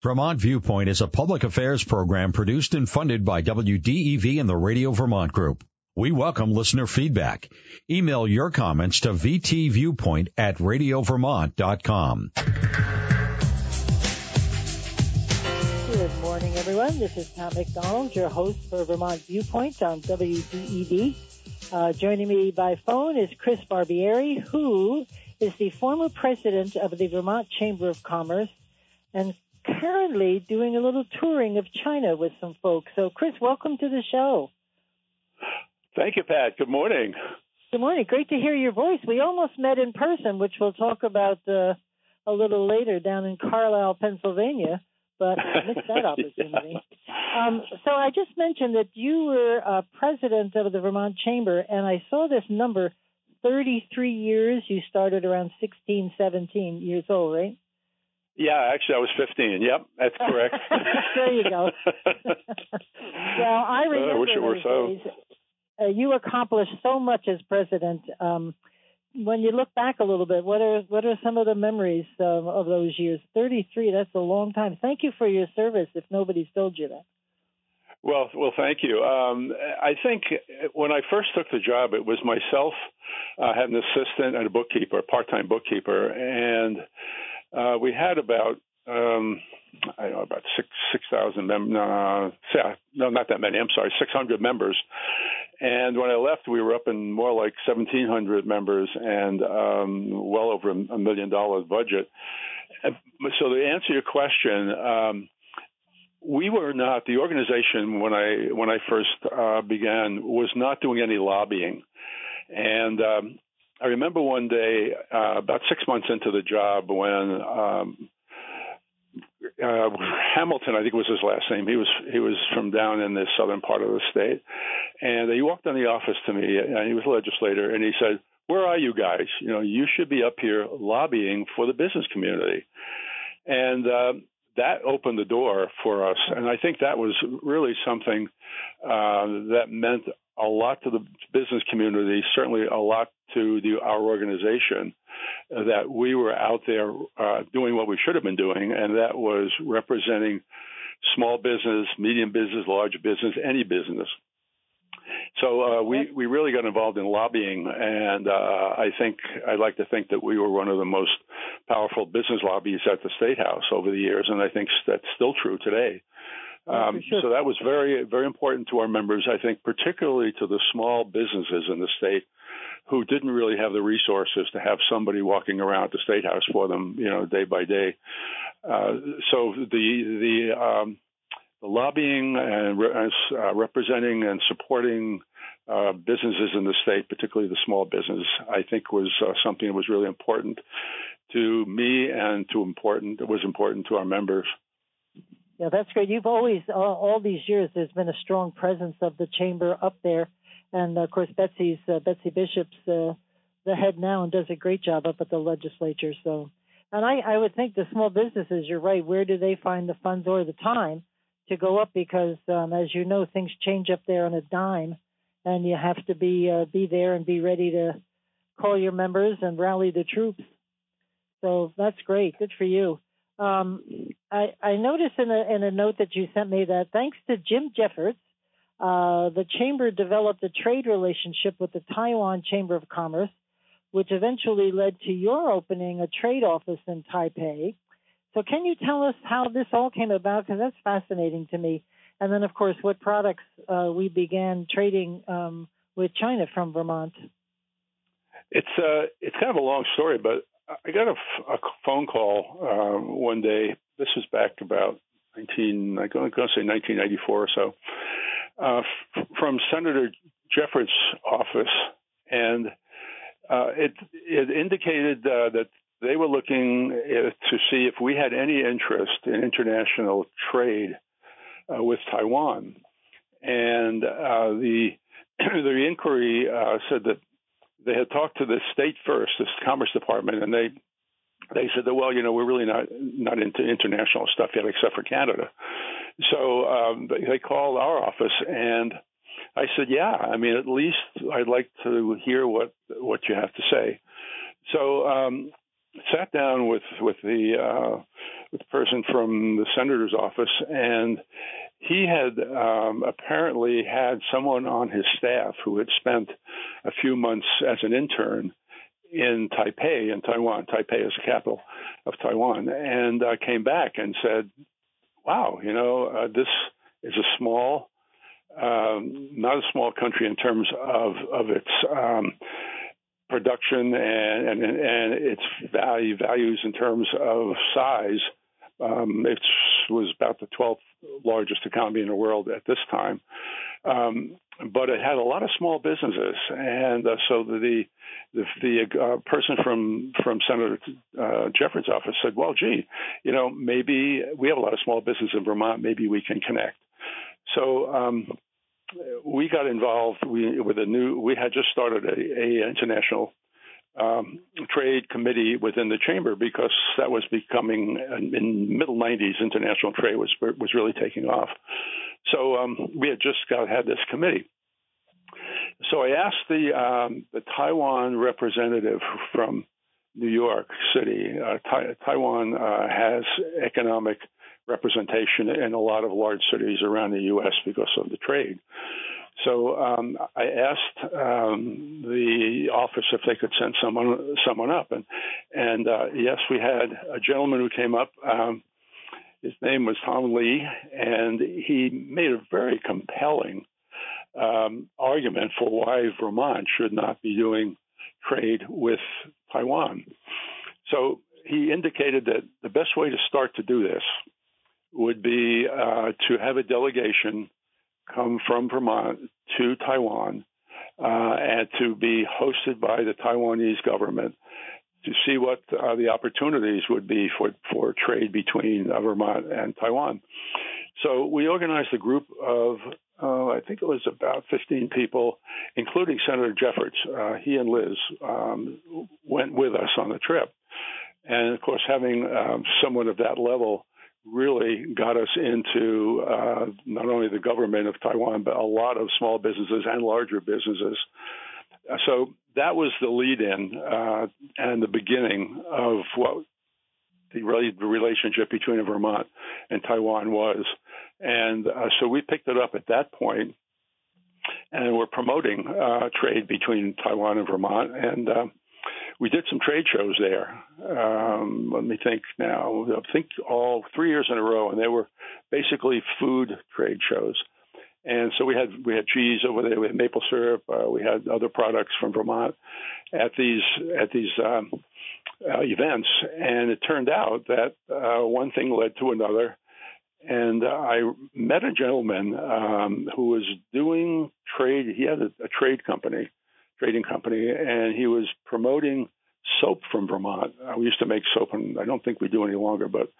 Vermont Viewpoint is a public affairs program produced and funded by WDEV and the Radio Vermont Group. We welcome listener feedback. Email your comments to vtviewpoint at radiovermont.com. Good morning, everyone. This is Pat McDonald, your host for Vermont Viewpoint on WDEV. Uh, joining me by phone is Chris Barbieri, who is the former president of the Vermont Chamber of Commerce and currently doing a little touring of China with some folks. So, Chris, welcome to the show. Thank you, Pat. Good morning. Good morning. Great to hear your voice. We almost met in person, which we'll talk about uh, a little later down in Carlisle, Pennsylvania, but I missed that opportunity. yeah. um, so I just mentioned that you were uh, president of the Vermont Chamber, and I saw this number 33 years. You started around 16, 17 years old, right? Yeah, actually, I was 15. Yep, that's correct. there you go. well, I remember uh, I wish it were so. Days. Uh, you accomplished so much as president. Um, when you look back a little bit, what are what are some of the memories um, of those years? 33. That's a long time. Thank you for your service. If nobody's told you that. Well, well, thank you. Um, I think when I first took the job, it was myself, I had an assistant and a bookkeeper, a part-time bookkeeper, and uh, we had about um, I don't know about six six thousand members. Uh, no, not that many. I'm sorry, six hundred members. And when I left, we were up in more like seventeen hundred members and um, well over a million dollar budget. So to answer your question. Um, we were not the organization when I when I first uh, began was not doing any lobbying, and um, I remember one day, uh, about six months into the job, when um, uh, Hamilton, I think was his last name. He was he was from down in the southern part of the state, and he walked in the office to me, and he was a legislator, and he said, "Where are you guys? You know, you should be up here lobbying for the business community." And uh, that opened the door for us, and I think that was really something uh, that meant a lot to the business community, certainly a lot to the, our organization, uh, that we were out there uh, doing what we should have been doing, and that was representing small business, medium business, large business, any business. So uh, we we really got involved in lobbying, and uh, I think I'd like to think that we were one of the most powerful business lobbies at the state house over the years, and I think that's still true today. Um, sure. So that was very, very important to our members. I think, particularly to the small businesses in the state who didn't really have the resources to have somebody walking around the state house for them, you know, day by day. Uh, so the the um, the lobbying and re- uh, representing and supporting uh, businesses in the state, particularly the small business, I think was uh, something that was really important to me and to important was important to our members. Yeah, that's great. You've always, all, all these years, there's been a strong presence of the chamber up there, and of course, Betsy's uh, Betsy Bishop's uh, the head now and does a great job up at the legislature. So, and I, I would think the small businesses, you're right. Where do they find the funds or the time to go up? Because um, as you know, things change up there on a dime, and you have to be uh, be there and be ready to call your members and rally the troops. So that's great. Good for you. Um, I, I noticed in a, in a note that you sent me that thanks to Jim Jeffords, uh, the chamber developed a trade relationship with the Taiwan Chamber of Commerce, which eventually led to your opening a trade office in Taipei. So, can you tell us how this all came about? Because that's fascinating to me. And then, of course, what products uh, we began trading um, with China from Vermont. It's uh, it's kind of a long story, but I got a, a phone call um, one day. This was back about 19, I'm going to say 1994 or so, uh, f- from Senator Jeffords' office, and uh, it it indicated uh, that they were looking uh, to see if we had any interest in international trade uh, with Taiwan, and uh, the the inquiry said that they had talked to the state first, the Commerce Department, and they they said that well, you know, we're really not not into international stuff yet, except for Canada. So um, they they called our office, and I said, yeah, I mean, at least I'd like to hear what what you have to say. So um, sat down with with the uh, person from the senator's office, and he had um, apparently had someone on his staff who had spent a few months as an intern in Taipei, in Taiwan. Taipei is the capital of Taiwan, and uh, came back and said, "Wow, you know, uh, this is a small, um, not a small country in terms of of its." Um, production and, and, and its value values in terms of size. Um, it was about the 12th largest economy in the world at this time, um, but it had a lot of small businesses, and uh, so the the, the uh, person from from Senator uh, Jeffords' office said, "Well, gee, you know, maybe we have a lot of small business in Vermont. Maybe we can connect." So um, we got involved we, with a new. We had just started a, a international um, trade committee within the chamber because that was becoming in middle 90s. International trade was was really taking off. So um, we had just got had this committee. So I asked the um, the Taiwan representative from New York City. Uh, Taiwan uh, has economic representation in a lot of large cities around the U.S. because of the trade. So um, I asked um, the office if they could send someone someone up, and and uh, yes, we had a gentleman who came up. Um, his name was Tom Lee, and he made a very compelling um, argument for why Vermont should not be doing trade with Taiwan. So he indicated that the best way to start to do this would be uh, to have a delegation come from Vermont to Taiwan uh, and to be hosted by the Taiwanese government to see what uh, the opportunities would be for, for trade between uh, Vermont and Taiwan. So we organized a group of, uh, I think it was about 15 people, including Senator Jeffords. Uh, he and Liz um, went with us on the trip. And of course, having um, someone of that level really got us into uh, not only the government of Taiwan, but a lot of small businesses and larger businesses. So that was the lead in uh, and the beginning of what the, relationship between Vermont and Taiwan was. And uh, so we picked it up at that point, and we're promoting uh, trade between Taiwan and Vermont. And uh, we did some trade shows there. Um, let me think now. I think all three years in a row, and they were basically food trade shows. And so we had we had cheese over there, we had maple syrup, uh, we had other products from Vermont at these at these um, uh, events. And it turned out that uh, one thing led to another. And I met a gentleman um, who was doing trade. He had a, a trade company, trading company, and he was promoting soap from Vermont. Uh, we used to make soap, and I don't think we do any longer. But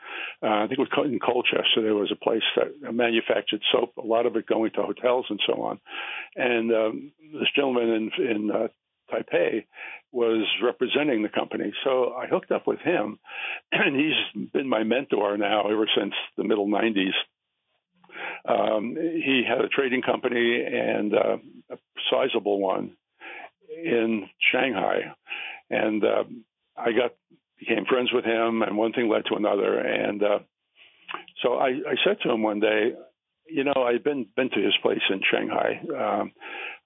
uh, I think it was in Colchester. There was a place that manufactured soap. A lot of it going to hotels and so on. And um, this gentleman in, in uh, Taipei was representing the company. So I hooked up with him, and he's been my mentor now ever since the middle 90s. Um, he had a trading company and uh, a sizable one in Shanghai, and uh, I got became friends with him, and one thing led to another, and uh, so I, I said to him one day, you know, I'd been been to his place in Shanghai. Um,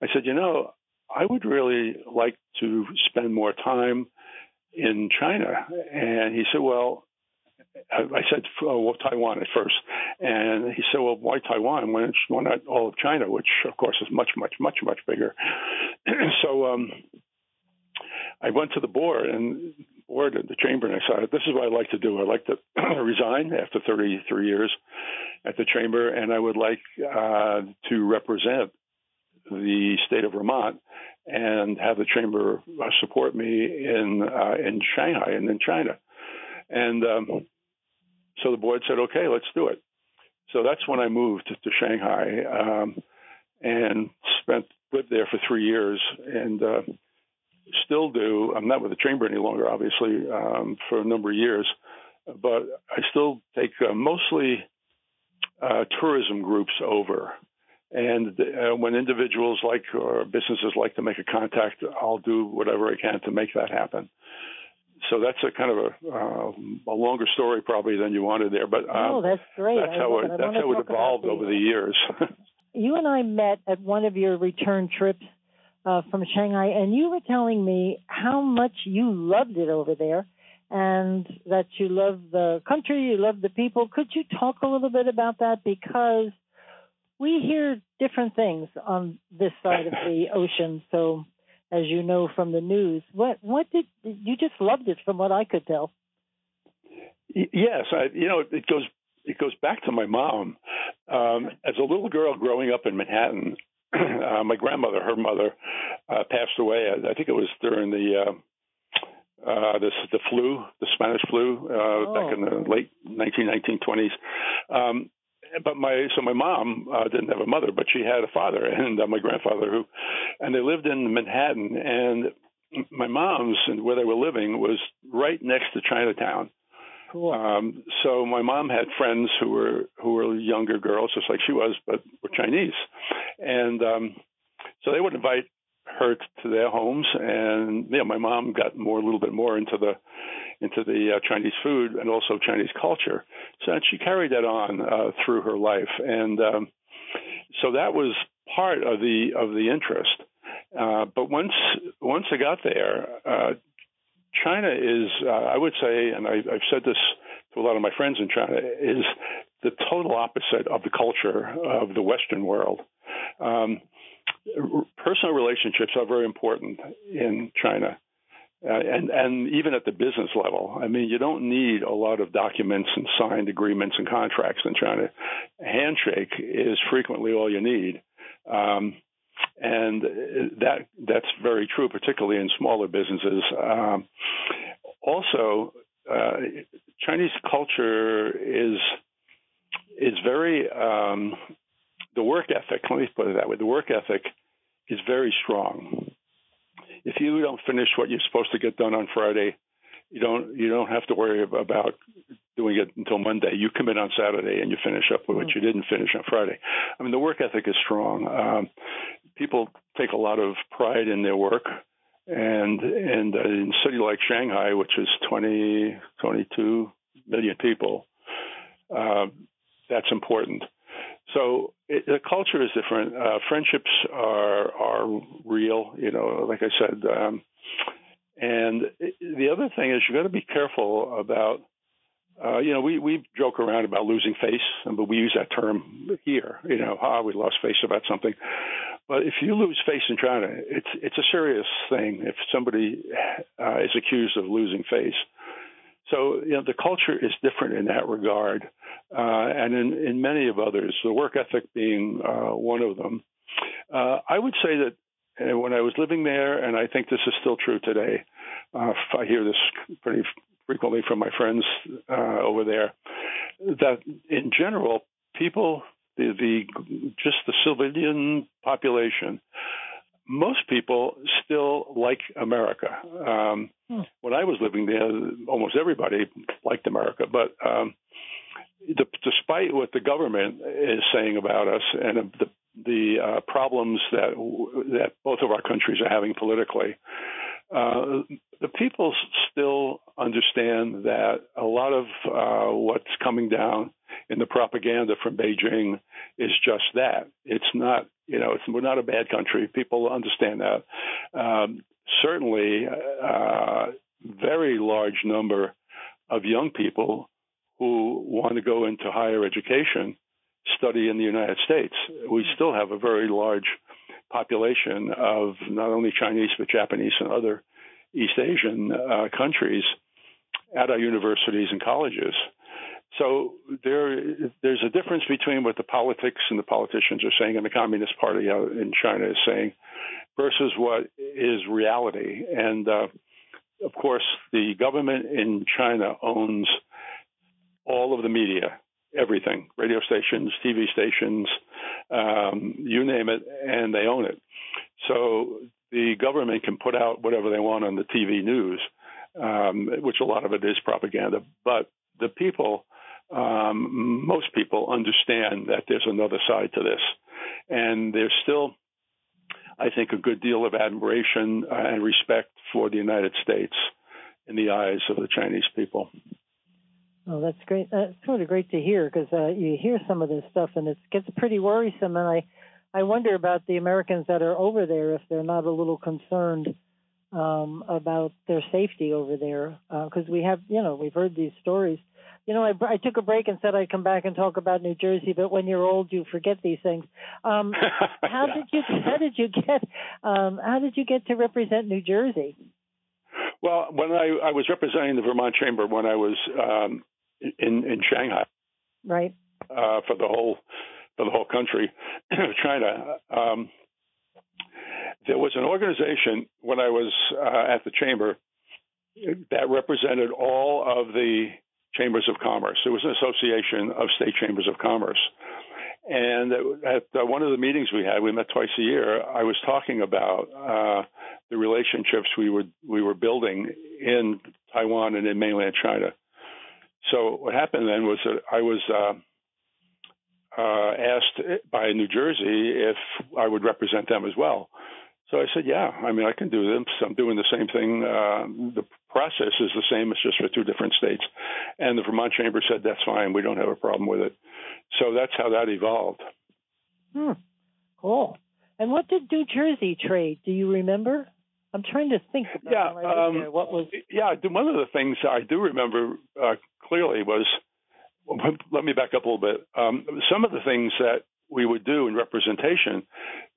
I said, you know, I would really like to spend more time in China, and he said, well. I said oh, well, Taiwan at first, and he said, "Well, why Taiwan? Why not all of China, which of course is much, much, much, much bigger?" so um, I went to the board and board at the chamber, and I said, "This is what I like to do. I'd like to resign after 33 years at the chamber, and I would like uh, to represent the state of Vermont and have the chamber uh, support me in uh, in Shanghai and in China." And um, so the board said, "Okay, let's do it." So that's when I moved to Shanghai um, and spent lived there for three years and uh, still do. I'm not with the chamber any longer, obviously, um, for a number of years, but I still take uh, mostly uh, tourism groups over. And uh, when individuals like or businesses like to make a contact, I'll do whatever I can to make that happen. So that's a kind of a, uh, a longer story probably than you wanted there, but um, oh, that's great. That's how it, that's how it evolved over the years. you and I met at one of your return trips uh, from Shanghai, and you were telling me how much you loved it over there, and that you love the country, you love the people. Could you talk a little bit about that? Because we hear different things on this side of the ocean. So, as you know from the news, what what did you just loved it from what I could tell? Yes, I, you know it goes it goes back to my mom. Um, as a little girl growing up in Manhattan, uh, my grandmother, her mother, uh, passed away. I think it was during the uh, uh, this the flu, the Spanish flu, uh, oh. back in the late 19, 1920s. Um, but my so my mom uh, didn't have a mother, but she had a father and uh, my grandfather who, and they lived in Manhattan. And my mom's and where they were living was right next to Chinatown. Cool. Um, so my mom had friends who were who were younger girls, just like she was, but were Chinese, and um, so they would invite her to their homes, and know, my mom got more a little bit more into the into the uh, Chinese food and also Chinese culture. So she carried that on uh, through her life, and um, so that was part of the of the interest. Uh, but once once I got there, uh, China is, uh, I would say, and I, I, have said this to a lot of my friends in China, is the total opposite of the culture of the Western world. Um, personal relationships are very important in China. Uh, and and even at the business level, I mean, you don't need a lot of documents and signed agreements and contracts in China. A handshake is frequently all you need. Um, and that that's very true, particularly in smaller businesses. Um, also, uh, Chinese culture is is very um, the work ethic. Let me put it that way: the work ethic is very strong. If you don't finish what you're supposed to get done on Friday, you don't you don't have to worry about doing it until Monday. You come in on Saturday and you finish up with what mm. you didn't finish on Friday. I mean, the work ethic is strong. Um, people take a lot of pride in their work. And and uh, in a city like Shanghai, which is 20, 22 million people, uh, that's important. So it, the culture is different. Uh, friendships are are real. You know, like I said. Um, and the other thing is you got to be careful about uh, you know, we, we joke around about losing face, but we use that term here. You know, ah, we lost face about something. But if you lose face in China, it's it's a serious thing. If somebody uh, is accused of losing face, so you know the culture is different in that regard, uh, and in in many of others, the work ethic being uh, one of them. Uh, I would say that uh, when I was living there, and I think this is still true today. I hear this pretty frequently from my friends uh, over there that in general, people, the, the just the civilian population, most people still like America. Um, hmm. When I was living there, almost everybody liked America, but um, the, despite what the government is saying about us and the the uh, problems that that both of our countries are having politically, uh, the people still understand that a lot of uh, what's coming down in the propaganda from Beijing is just that. It's not, you know, it's, we're not a bad country. People understand that. Um, certainly, uh, very large number of young people who want to go into higher education study in the United States. We still have a very large population of not only Chinese but Japanese and other East Asian uh, countries at our universities and colleges. So there, there's a difference between what the politics and the politicians are saying, and the Communist Party in China is saying, versus what is reality. And uh, of course, the government in China owns all of the media, everything, radio stations, TV stations, um, you name it, and they own it. So the government can put out whatever they want on the TV news, um, which a lot of it is propaganda. But the people, um, most people understand that there's another side to this. And there's still, I think, a good deal of admiration and respect for the United States in the eyes of the Chinese people. Oh, that's great. That's sort of great to hear because uh, you hear some of this stuff and it gets pretty worrisome. And I, I wonder about the Americans that are over there if they're not a little concerned um, about their safety over there because uh, we have, you know, we've heard these stories. You know, I, I took a break and said I'd come back and talk about New Jersey, but when you're old, you forget these things. Um, how yeah. did you how did you get um, how did you get to represent New Jersey? Well, when I, I was representing the Vermont Chamber when I was um, in in Shanghai, right, uh, for the whole for the whole country, China. Um, there was an organization when I was uh, at the chamber that represented all of the chambers of commerce. It was an association of state chambers of commerce. And at uh, one of the meetings we had, we met twice a year. I was talking about uh, the relationships we were we were building in Taiwan and in mainland China. So what happened then was that I was uh, uh, asked by New Jersey if I would represent them as well. So I said, yeah, I mean, I can do this. I'm doing the same thing. Uh, the process is the same. It's just for two different states. And the Vermont Chamber said, that's fine. We don't have a problem with it. So that's how that evolved. Hmm. Cool. And what did New Jersey trade? Do you remember? I'm trying to think. yeah. Um, what was? Yeah. One of the things I do remember uh, clearly was. Let me back up a little bit. Um, some of the things that we would do in representation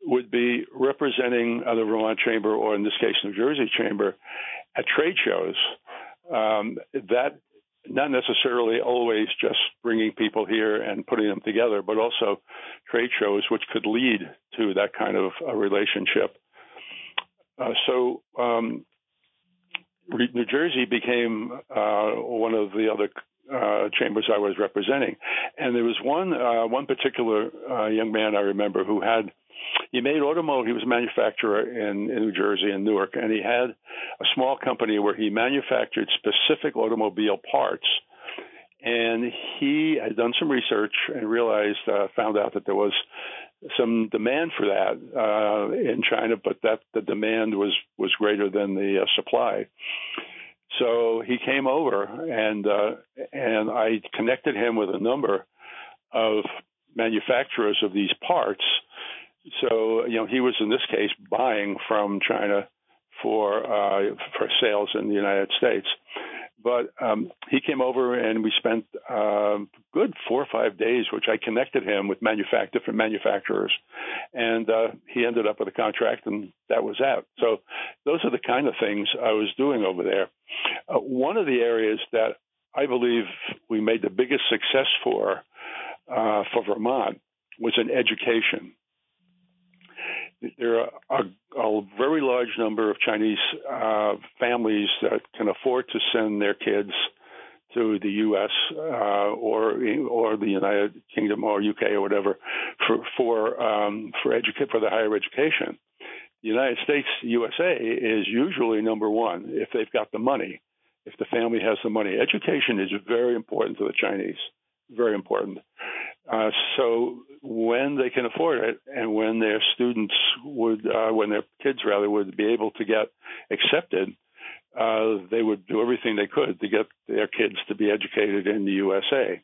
would be representing the Vermont Chamber, or in this case, New Jersey Chamber, at trade shows. Um, that not necessarily always just bringing people here and putting them together, but also trade shows which could lead to that kind of a relationship. Uh, so um, New Jersey became uh, one of the other uh, chambers I was representing, and there was one uh, one particular uh, young man I remember who had he made automotive. He was a manufacturer in, in New Jersey and Newark, and he had a small company where he manufactured specific automobile parts. And he had done some research and realized, uh, found out that there was some demand for that uh, in China, but that the demand was was greater than the uh, supply. So he came over and uh, and I connected him with a number of manufacturers of these parts. So you know he was in this case buying from China for uh, for sales in the United States. But um, he came over and we spent uh, good four or five days, which I connected him with manufact- different manufacturers, and uh, he ended up with a contract, and that was that. So those are the kind of things I was doing over there. Uh, one of the areas that I believe we made the biggest success for uh, for Vermont was in education there are a, a, very large number of Chinese uh, families that can afford to send their kids to the U.S. Uh, or or the United Kingdom or UK or whatever for for um, for educate for the higher education. The United States, USA, is usually number one if they've got the money. If the family has the money, education is very important to the Chinese. Very important. Uh, so when they can afford it and when their students would, uh, when their kids rather would be able to get accepted, uh, they would do everything they could to get their kids to be educated in the USA.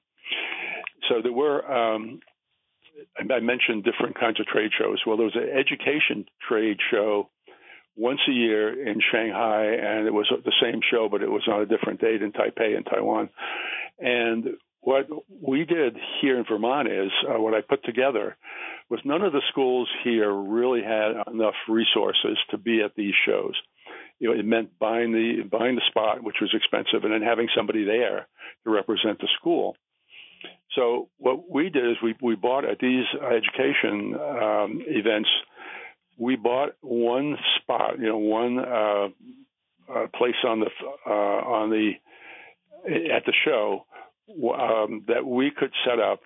So there were, um, I mentioned different kinds of trade shows. Well, there was an education trade show once a year in Shanghai, and it was the same show, but it was on a different date in Taipei in Taiwan. And what we did here in Vermont is uh, what I put together was none of the schools here really had enough resources to be at these shows. You know, it meant buying the buying the spot, which was expensive, and then having somebody there to represent the school. So what we did is we we bought at these education um, events, we bought one spot, you know, one uh, uh, place on the uh, on the at the show um, that we could set up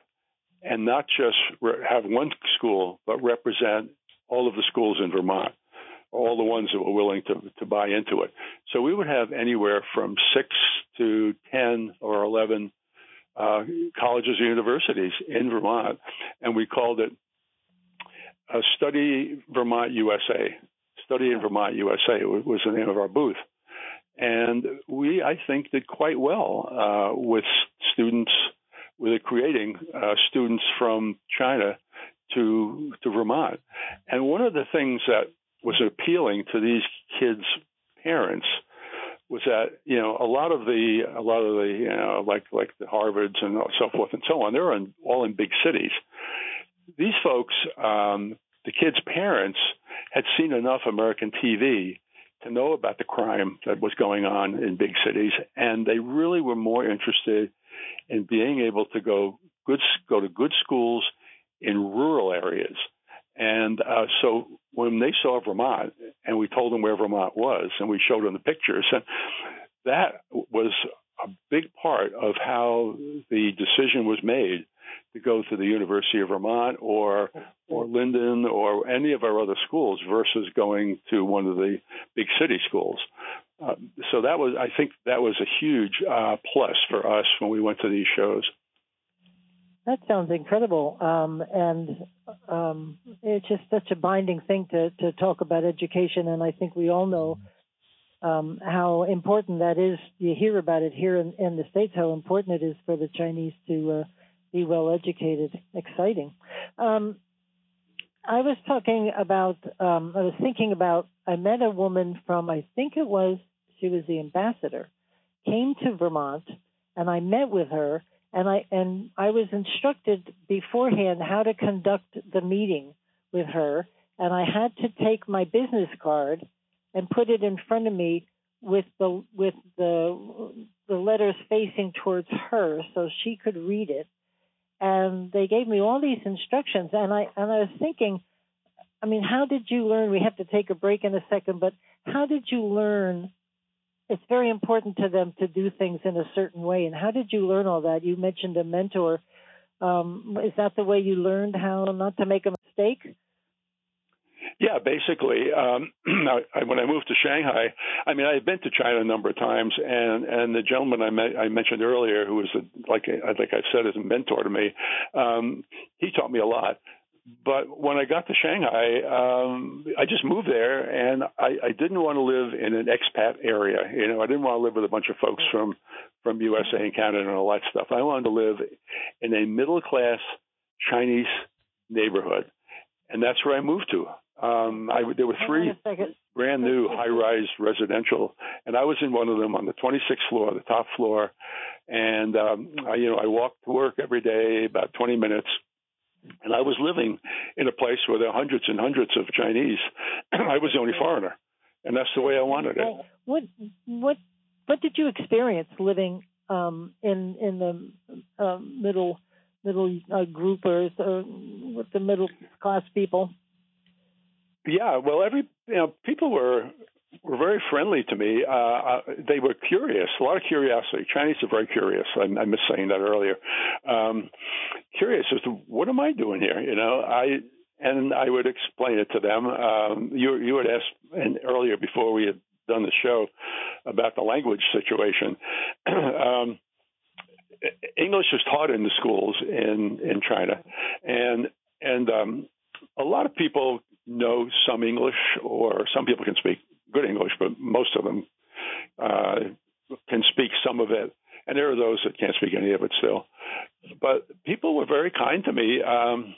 and not just re- have one school, but represent all of the schools in Vermont, all the ones that were willing to, to buy into it. So we would have anywhere from six to 10 or 11 uh, colleges and universities in Vermont, and we called it Study Vermont USA. Study in Vermont USA was the name of our booth. And we, I think, did quite well uh, with students, with creating uh, students from China to to Vermont. And one of the things that was appealing to these kids' parents was that you know a lot of the a lot of the you know like like the Harvards and so forth and so on they're in, all in big cities. These folks, um, the kids' parents, had seen enough American TV to know about the crime that was going on in big cities, and they really were more interested in being able to go good go to good schools in rural areas. And uh, so when they saw Vermont, and we told them where Vermont was, and we showed them the pictures, and that was a big part of how the decision was made to go to the University of Vermont or or Lyndon or any of our other schools versus going to one of the big city schools. Uh, so that was, I think, that was a huge uh, plus for us when we went to these shows. That sounds incredible, um, and um, it's just such a binding thing to to talk about education. And I think we all know um, how important that is. You hear about it here in, in, the states, how important it is for the Chinese to uh, be well educated. Exciting. Um, I was talking about. Um, I was thinking about. I met a woman from. I think it was. She was the ambassador. Came to Vermont, and I met with her and I and I was instructed beforehand how to conduct the meeting with her, and I had to take my business card and put it in front of me with the with the the letters facing towards her so she could read it. And they gave me all these instructions, and I and I was thinking, I mean, how did you learn? We have to take a break in a second, but how did you learn it's very important to them to do things in a certain way. And how did you learn all that? You mentioned a mentor. Um, is that the way you learned how not to make a mistake? Yeah, basically, um, I, when I moved to Shanghai, I mean, I had been to China a number of times, and and the gentleman I met, I mentioned earlier, who was a, like like I said, is a mentor to me. Um, he taught me a lot. But when I got to Shanghai, um, I just moved there, and I, I didn't want to live in an expat area. You know, I didn't want to live with a bunch of folks from from USA and Canada and all that stuff. I wanted to live in a middle class Chinese neighborhood, and that's where I moved to. Um, I, there were three brand new high rise residential, and I was in one of them on the 26th floor, the top floor. And um, I, you know, I walked to work every day about 20 minutes and I was living in a place where there are hundreds and hundreds of Chinese. I was the only foreigner, and that's the way I wanted it. What what what did you experience living um, in in the uh, middle middle uh, group or with the middle class people? Yeah, well, every you know people were were very friendly to me. Uh, they were curious, a lot of curiosity. Chinese are very curious. I, I missed saying that earlier. Um, curious as to what am I doing here? You know, I and I would explain it to them. Um, you you had asked and earlier before we had done the show about the language situation. um, English is taught in the schools in in China, and and um, a lot of people know some English, or some people can speak good English, but most of them uh, can speak some of it. And there are those that can't speak any of it still. But people were very kind to me. Um,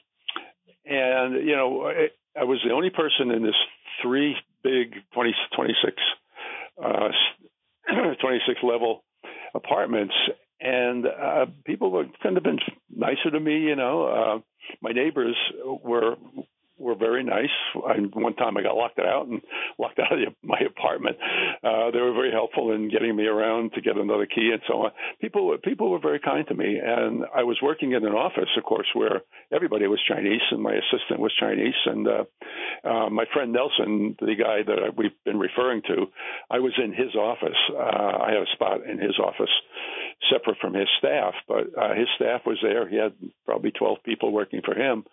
and, you know, I, I was the only person in this three big 20, 26, uh, 26 level apartments. And uh, people were kind of been nicer to me, you know. Uh, my neighbors were were very nice. I, one time I got locked out and locked out of the, my apartment. Uh, they were very helpful in getting me around to get another key and so on. People people were very kind to me, and I was working in an office, of course, where everybody was Chinese, and my assistant was Chinese, and uh, uh, my friend Nelson, the guy that we've been referring to, I was in his office. Uh, I had a spot in his office separate from his staff, but uh, his staff was there. He had probably 12 people working for him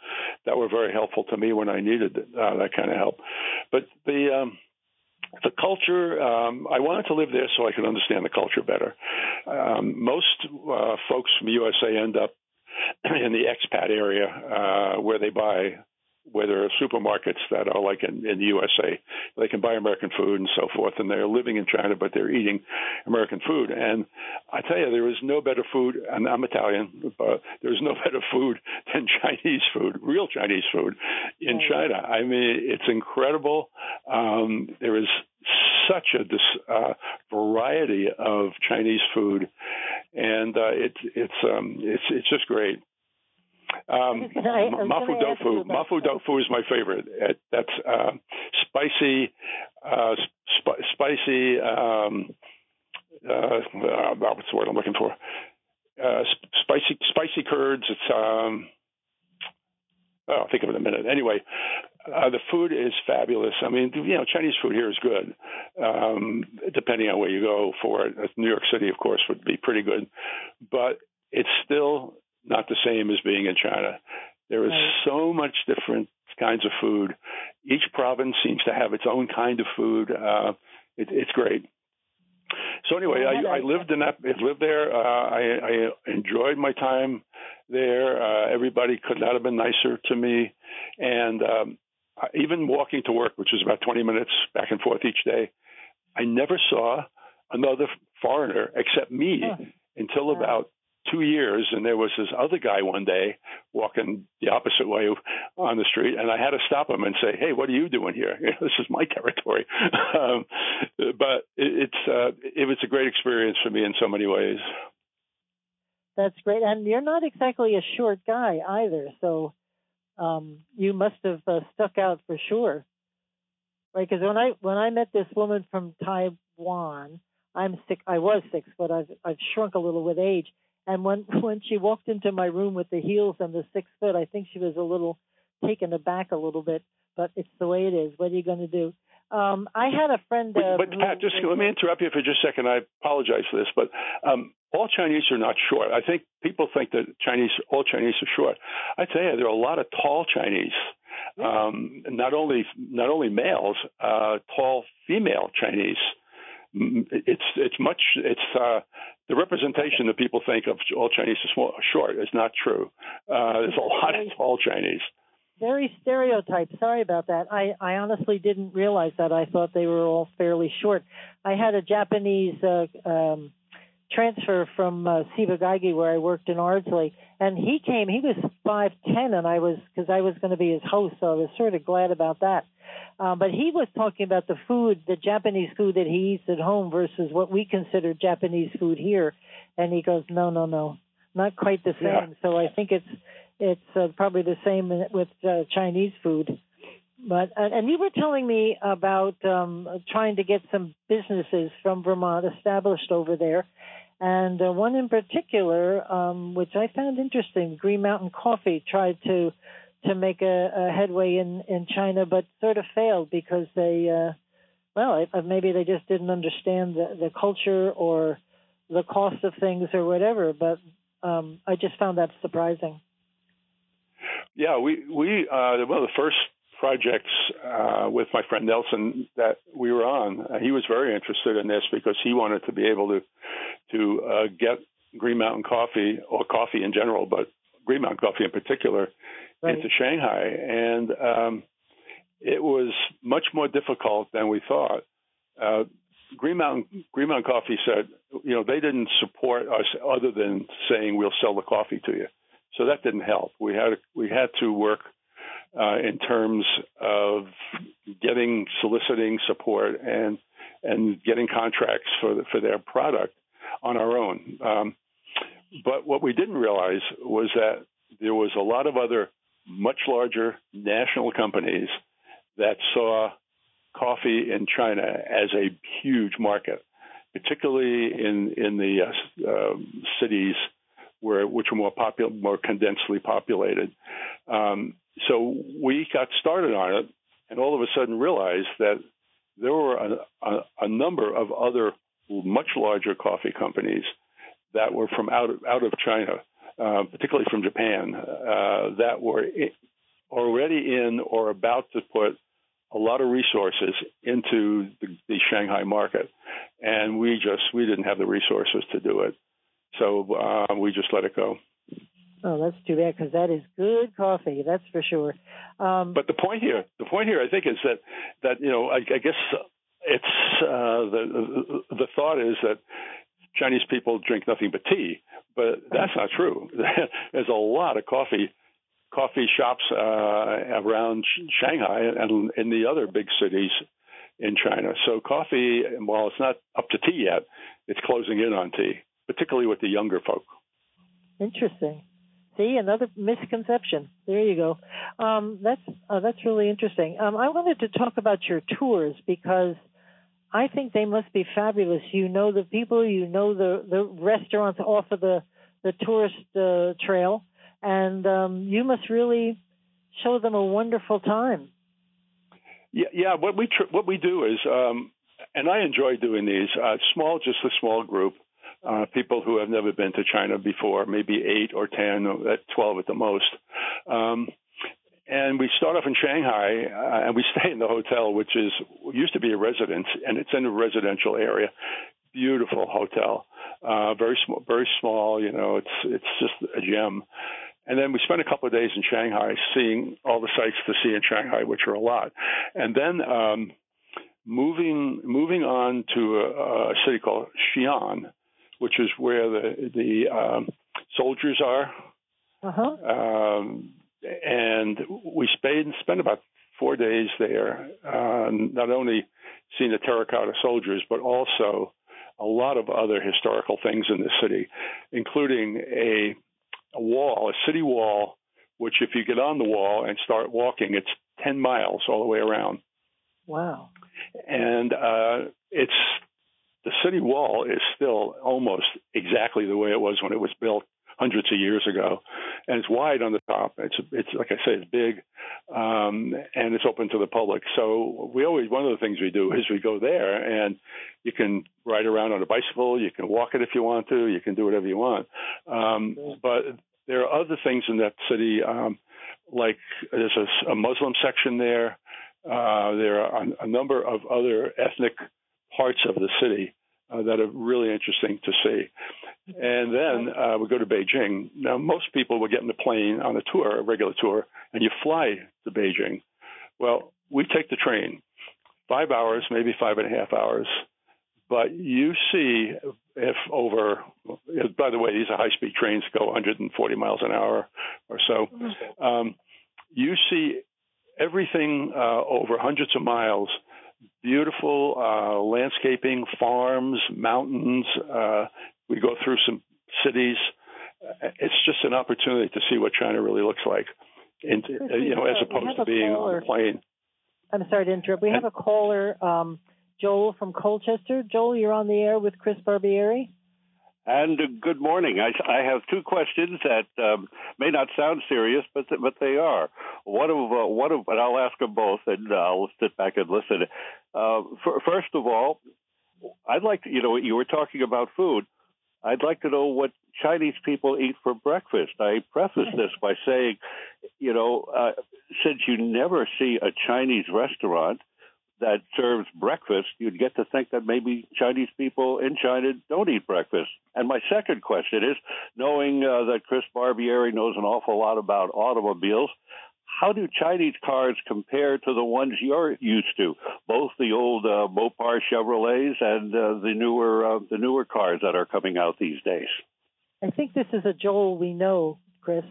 that were very helpful to me when I needed uh, that kind of help. But the um, the culture, um, I wanted to live there so I could understand the culture better. Um, most uh, folks from USA end up in the expat area uh, where they buy where there are supermarkets that are like in, in the USA. They can buy American food and so forth, and they're living in China, but they're eating American food. And I tell you, there is no better food, and I'm Italian, but there's no better food than Chinese food, real Chinese food in China. I mean, it's incredible. Um, there is such a uh, variety of Chinese food, and uh, it's it's um, it's it's just great. Um, I, mafu tofu. Mafu tofu is my favorite. It, that's uh, spicy, uh, sp- spicy. Um, uh, uh, what's the word I'm looking for? Uh, spicy, spicy curds. It's um, oh, I'll think of it in a minute. Anyway, uh, the food is fabulous. I mean, you know, Chinese food here is good, um, depending on where you go for it. New York City, of course, would be pretty good, but it's still not the same as being in China. There is right. so much different kinds of food. Each province seems to have its own kind of food. Uh, it, it's great. So anyway, I, I lived in that. I lived there. Uh, I, I enjoyed my time there. Uh, everybody could not have been nicer to me, and um, even walking to work, which was about 20 minutes back and forth each day, I never saw another foreigner except me huh. until about two years, and there was this other guy one day walking the opposite way on the street, and I had to stop him and say, "Hey, what are you doing here? this is my territory." um, but it, it's uh, it was a great experience for me in so many ways. That's great, and you're not exactly a short guy either, so um, you must have uh, stuck out for sure, right? Because when I when I met this woman from Taiwan, I'm sick. I was six, but I've I've shrunk a little with age and when when she walked into my room with the heels and the six foot, I think she was a little taken aback a little bit. But it's the way it is. What are you going to do? Um, I had a friend. Uh, but, but Pat, just let me interrupt you for just a second. I apologize for this, but um, all Chinese are not short. I think people think that Chinese, all Chinese are short. I tell you, there are a lot of tall Chinese. Yeah. Um, not only not only males, uh, tall female Chinese it's it's much it's uh, the representation that people think of all Chinese small, short is not true. Uh, there's a lot of tall Chinese. Very stereotyped. Sorry about that. I, I honestly didn't realize that. I thought they were all fairly short. I had a Japanese uh, um, transfer from uh, Ciba-Geigy where I worked in Ardsley, and he came. He was five ten, and I was because I was going to be his host, so I was sort of glad about that. Uh, but he was talking about the food, the Japanese food that he eats at home versus what we consider Japanese food here. And he goes, no, no, no, not quite the same. Yeah. So I think it's it's uh, probably the same with uh, Chinese food. But and you were telling me about um, trying to get some businesses from Vermont established over there, and uh, one in particular, um, which I found interesting, Green Mountain Coffee tried to to make a, a headway in in China, but sort of failed because they, uh, well, maybe they just didn't understand the the culture or the cost of things or whatever. But um, I just found that surprising. Yeah, we we uh, one of the first projects uh, with my friend Nelson that we were on. Uh, he was very interested in this because he wanted to be able to to uh, get Green Mountain Coffee or coffee in general, but Green Mountain Coffee in particular, right. into Shanghai, and um, it was much more difficult than we thought. Uh, Green Mountain Green Mountain Coffee said, you know, they didn't support us other than saying we'll sell the coffee to you. So that didn't help. We had we had to work uh, in terms of getting soliciting support and and getting contracts for for their product on our own. Um, but what we didn't realize was that there was a lot of other much larger national companies that saw coffee in China as a huge market, particularly in in the uh, uh, cities where which are more popular, more condensely populated. Um, so we got started on it, and all of a sudden realized that there were a, a, a number of other much larger coffee companies that were from out of, out of China uh, particularly from Japan, uh, that were already in or about to put a lot of resources into the, the, Shanghai market, and we just we didn't have the resources to do it, so uh, we just let it go. Oh, that's too bad because that is good coffee. That's for sure. Um, but the point here, the point here, I think, is that that you know, I, I guess it's uh, the the thought is that Chinese people drink nothing but tea, but that's not true. There's a lot of coffee coffee shops uh, around Shanghai and in the other big cities in China. So coffee, while it's not up to tea yet, it's closing in on tea, particularly with the younger folk. Interesting. See, another misconception. There you go. Um, that's uh, that's really interesting. Um, I wanted to talk about your tours because I think they must be fabulous. You know the people, you know the the restaurants off of the the tourist uh, trail, and um, you must really show them a wonderful time. Yeah, yeah. What we tr- what we do is, um, and I enjoy doing these. Uh, small, just a small group uh, people who have never been to China before, maybe eight or ten, or uh, twelve at the most. Um, and we start off in Shanghai, uh, and we stay in the hotel, which is used to be a residence, and it's in a residential area. Beautiful hotel, uh, very small, very small. You know, it's it's just a gem. And then we spent a couple of days in Shanghai, seeing all the sights to see in Shanghai, which are a lot. And then um, moving moving on to a, a city called Xi'an, which is where the the um, soldiers are. Uh-huh. Um, and we stayed and spent about four days there, uh, not only seeing the terracotta soldiers, but also a lot of other historical things in the city, including a, a wall, a city wall, which if you get on the wall and start walking, it's 10 miles all the way around. Wow. And uh, it's the city wall is still almost exactly the way it was when it was built hundreds of years ago, and it's wide on the top. It's it's like I say, it's big, um, and it's open to the public. So we always one of the things we do is we go there, and you can ride around on a bicycle, you can walk it if you want to, you can do whatever you want. Um, but there are other things in that city, um, like there's a, a Muslim section there. Uh, there are a, a number of other ethnic parts of the city uh, that are really interesting to see. And then uh, we go to Beijing. Now, most people will get in the plane on a tour, a regular tour, and you fly to Beijing. Well, we take the train, five hours, maybe five and a half hours. But you see, if over, by the way, these are high speed trains, go 140 miles an hour or so. Um, you see everything uh, over hundreds of miles beautiful uh, landscaping, farms, mountains. Uh, we go through some cities. It's just an opportunity to see what China really looks like, and you know, as opposed to being caller. on a plane. I'm sorry to interrupt. We have a caller, um, Joel from Colchester. Joel, you're on the air with Chris Barbieri. And uh, good morning. I, I, have two questions that um, may not sound serious, but but they are. One of uh, one of, and I'll ask them both, and I'll sit back and listen. Uh, for, first of all, I'd like to, you know, you were talking about food. I'd like to know what Chinese people eat for breakfast. I preface this by saying, you know, uh, since you never see a Chinese restaurant that serves breakfast, you'd get to think that maybe Chinese people in China don't eat breakfast. And my second question is, knowing uh, that Chris Barbieri knows an awful lot about automobiles, how do Chinese cars compare to the ones you're used to? Both the old uh, Mopar Chevrolets and uh, the newer uh, the newer cars that are coming out these days. I think this is a Joel we know, Chris.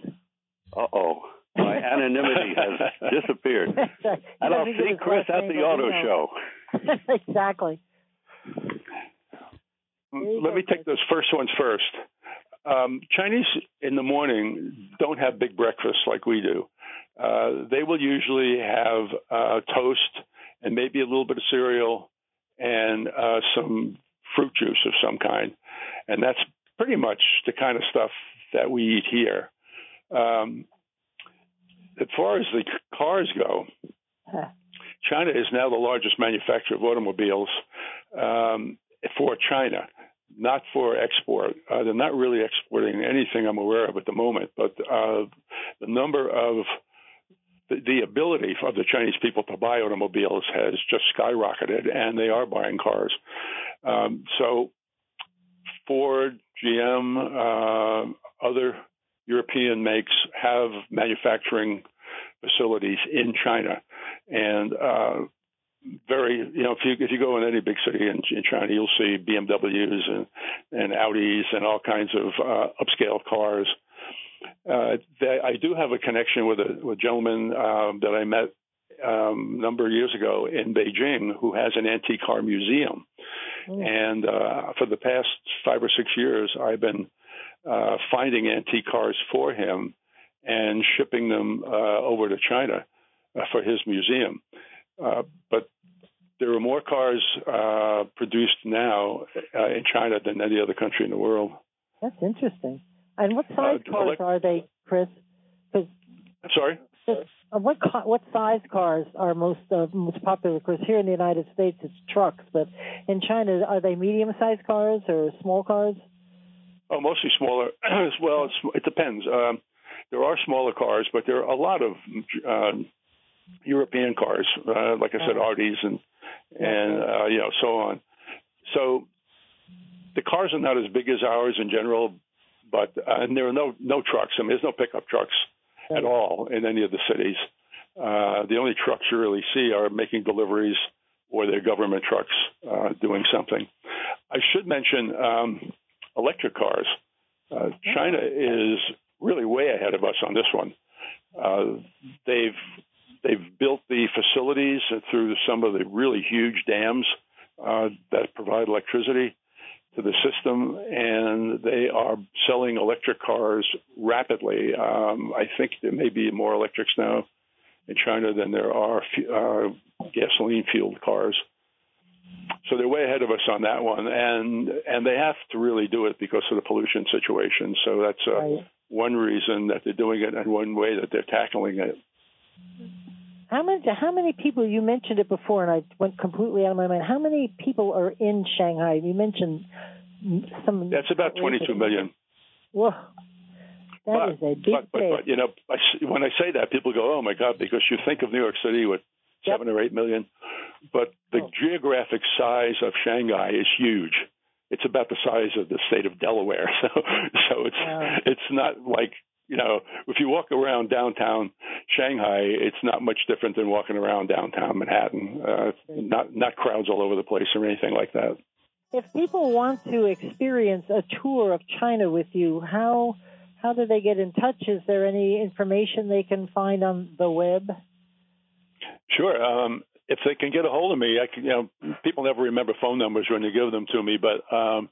Uh oh. My anonymity has disappeared. and I'll see Chris at the auto show. exactly. Let me take those first ones first. Um, Chinese in the morning don't have big breakfasts like we do. Uh, they will usually have uh, toast and maybe a little bit of cereal and uh, some fruit juice of some kind. And that's pretty much the kind of stuff that we eat here. Um, as far as the cars go, China is now the largest manufacturer of automobiles um, for China, not for export. Uh, they're not really exporting anything I'm aware of at the moment, but uh, the number of the, the ability of the Chinese people to buy automobiles has just skyrocketed, and they are buying cars. Um, so Ford, GM, uh, other European makes have manufacturing facilities in China, and uh, very you know if you if you go in any big city in, in China, you'll see BMWs and and Audis and all kinds of uh, upscale cars. Uh, they, I do have a connection with a, with a gentleman um, that I met um, a number of years ago in Beijing who has an antique car museum. Mm. And uh, for the past five or six years, I've been uh, finding antique cars for him and shipping them uh, over to China uh, for his museum. Uh, but there are more cars uh, produced now in China than any other country in the world. That's interesting. And what size cars are they, Chris? I'm sorry. Uh, what what size cars are most uh, most popular? Because here in the United States it's trucks, but in China are they medium sized cars or small cars? Oh, mostly smaller. well, it depends. Um, there are smaller cars, but there are a lot of uh, European cars, uh, like I said, uh-huh. Audis and and uh, you know so on. So the cars are not as big as ours in general, but uh, and there are no no trucks. I mean, there's no pickup trucks at all in any of the cities. Uh, the only trucks you really see are making deliveries or they're government trucks uh, doing something. I should mention um, electric cars. Uh, China is really way ahead of us on this one. Uh, they've they've built the facilities through some of the really huge dams uh, that provide electricity to the system, and they are selling electric cars rapidly. Um, I think there may be more electrics now in China than there are uh, gasoline fueled cars. So they're way ahead of us on that one, and and they have to really do it because of the pollution situation. So that's uh, right. one reason that they're doing it, and one way that they're tackling it. How many how many people you mentioned it before and I went completely out of my mind. How many people are in Shanghai? You mentioned some That's about 22 million. Whoa. That but, is a big but, but, but, you know, I, when I say that, people go, "Oh my God," because you think of New York City with yep. seven or eight million, but the oh. geographic size of Shanghai is huge. It's about the size of the state of Delaware, so so it's wow. it's not like you know, if you walk around downtown Shanghai, it's not much different than walking around downtown Manhattan. Uh, not not crowds all over the place or anything like that. If people want to experience a tour of China with you, how how do they get in touch? Is there any information they can find on the web? Sure. Um, if they can get a hold of me, I can, you know, people never remember phone numbers when you give them to me, but um,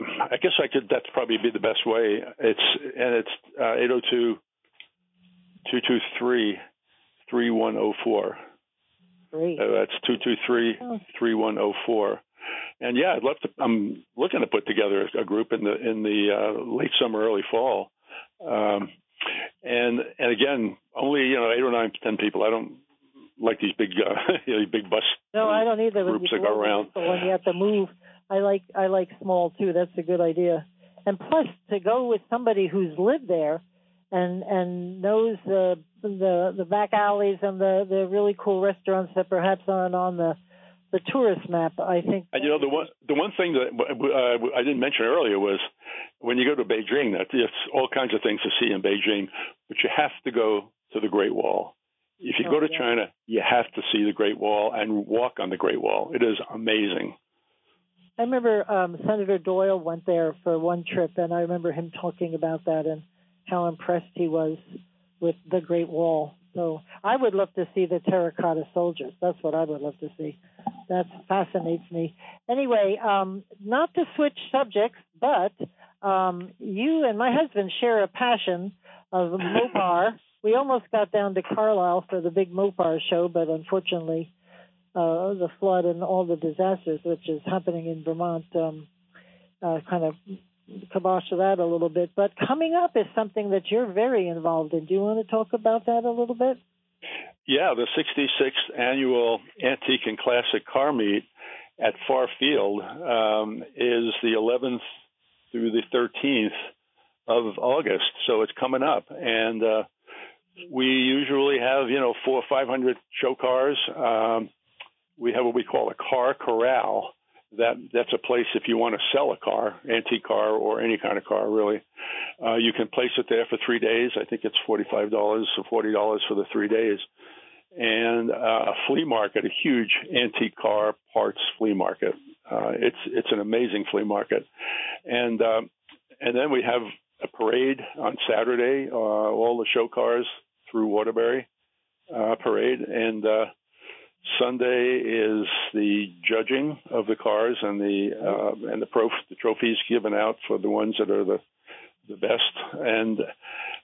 I guess I could. That's probably be the best way. It's and it's uh, eight zero oh two two two three three one zero oh four. Great. Uh, that's two two three three one zero four. And yeah, I'd love to. I'm looking to put together a group in the in the uh, late summer, early fall. Um, and and again, only you know eight or nine, ten people. I don't like these big uh, you know, big bus. No, I don't either. Groups that go around. When you have to move I like I like small too. That's a good idea. And plus, to go with somebody who's lived there and and knows the the the back alleys and the the really cool restaurants that perhaps aren't on the the tourist map. I think. And you know the one the one thing that uh, I didn't mention earlier was when you go to Beijing, that there's all kinds of things to see in Beijing, but you have to go to the Great Wall. If you oh, go to yeah. China, you have to see the Great Wall and walk on the Great Wall. It is amazing. I remember um, Senator Doyle went there for one trip, and I remember him talking about that and how impressed he was with the Great Wall. So I would love to see the terracotta soldiers. That's what I would love to see. That fascinates me. Anyway, um, not to switch subjects, but um, you and my husband share a passion of Mopar. we almost got down to Carlisle for the big Mopar show, but unfortunately uh, the flood and all the disasters which is happening in Vermont um, uh, kind of kibosh that a little bit. But coming up is something that you're very involved in. Do you want to talk about that a little bit? Yeah, the 66th annual Antique and Classic Car Meet at Farr Field um, is the 11th through the 13th of August, so it's coming up, and uh, we usually have you know four or five hundred show cars. Um, we have what we call a car corral, that that's a place if you want to sell a car, antique car or any kind of car, really. Uh, you can place it there for three days. I think it's forty-five dollars or forty dollars for the three days, and uh, a flea market, a huge antique car parts flea market. Uh, it's it's an amazing flea market, and um, and then we have a parade on Saturday. Uh, all the show cars through Waterbury uh, parade, and uh, Sunday is the judging of the cars and the uh, and the, prof- the trophies given out for the ones that are the the best. And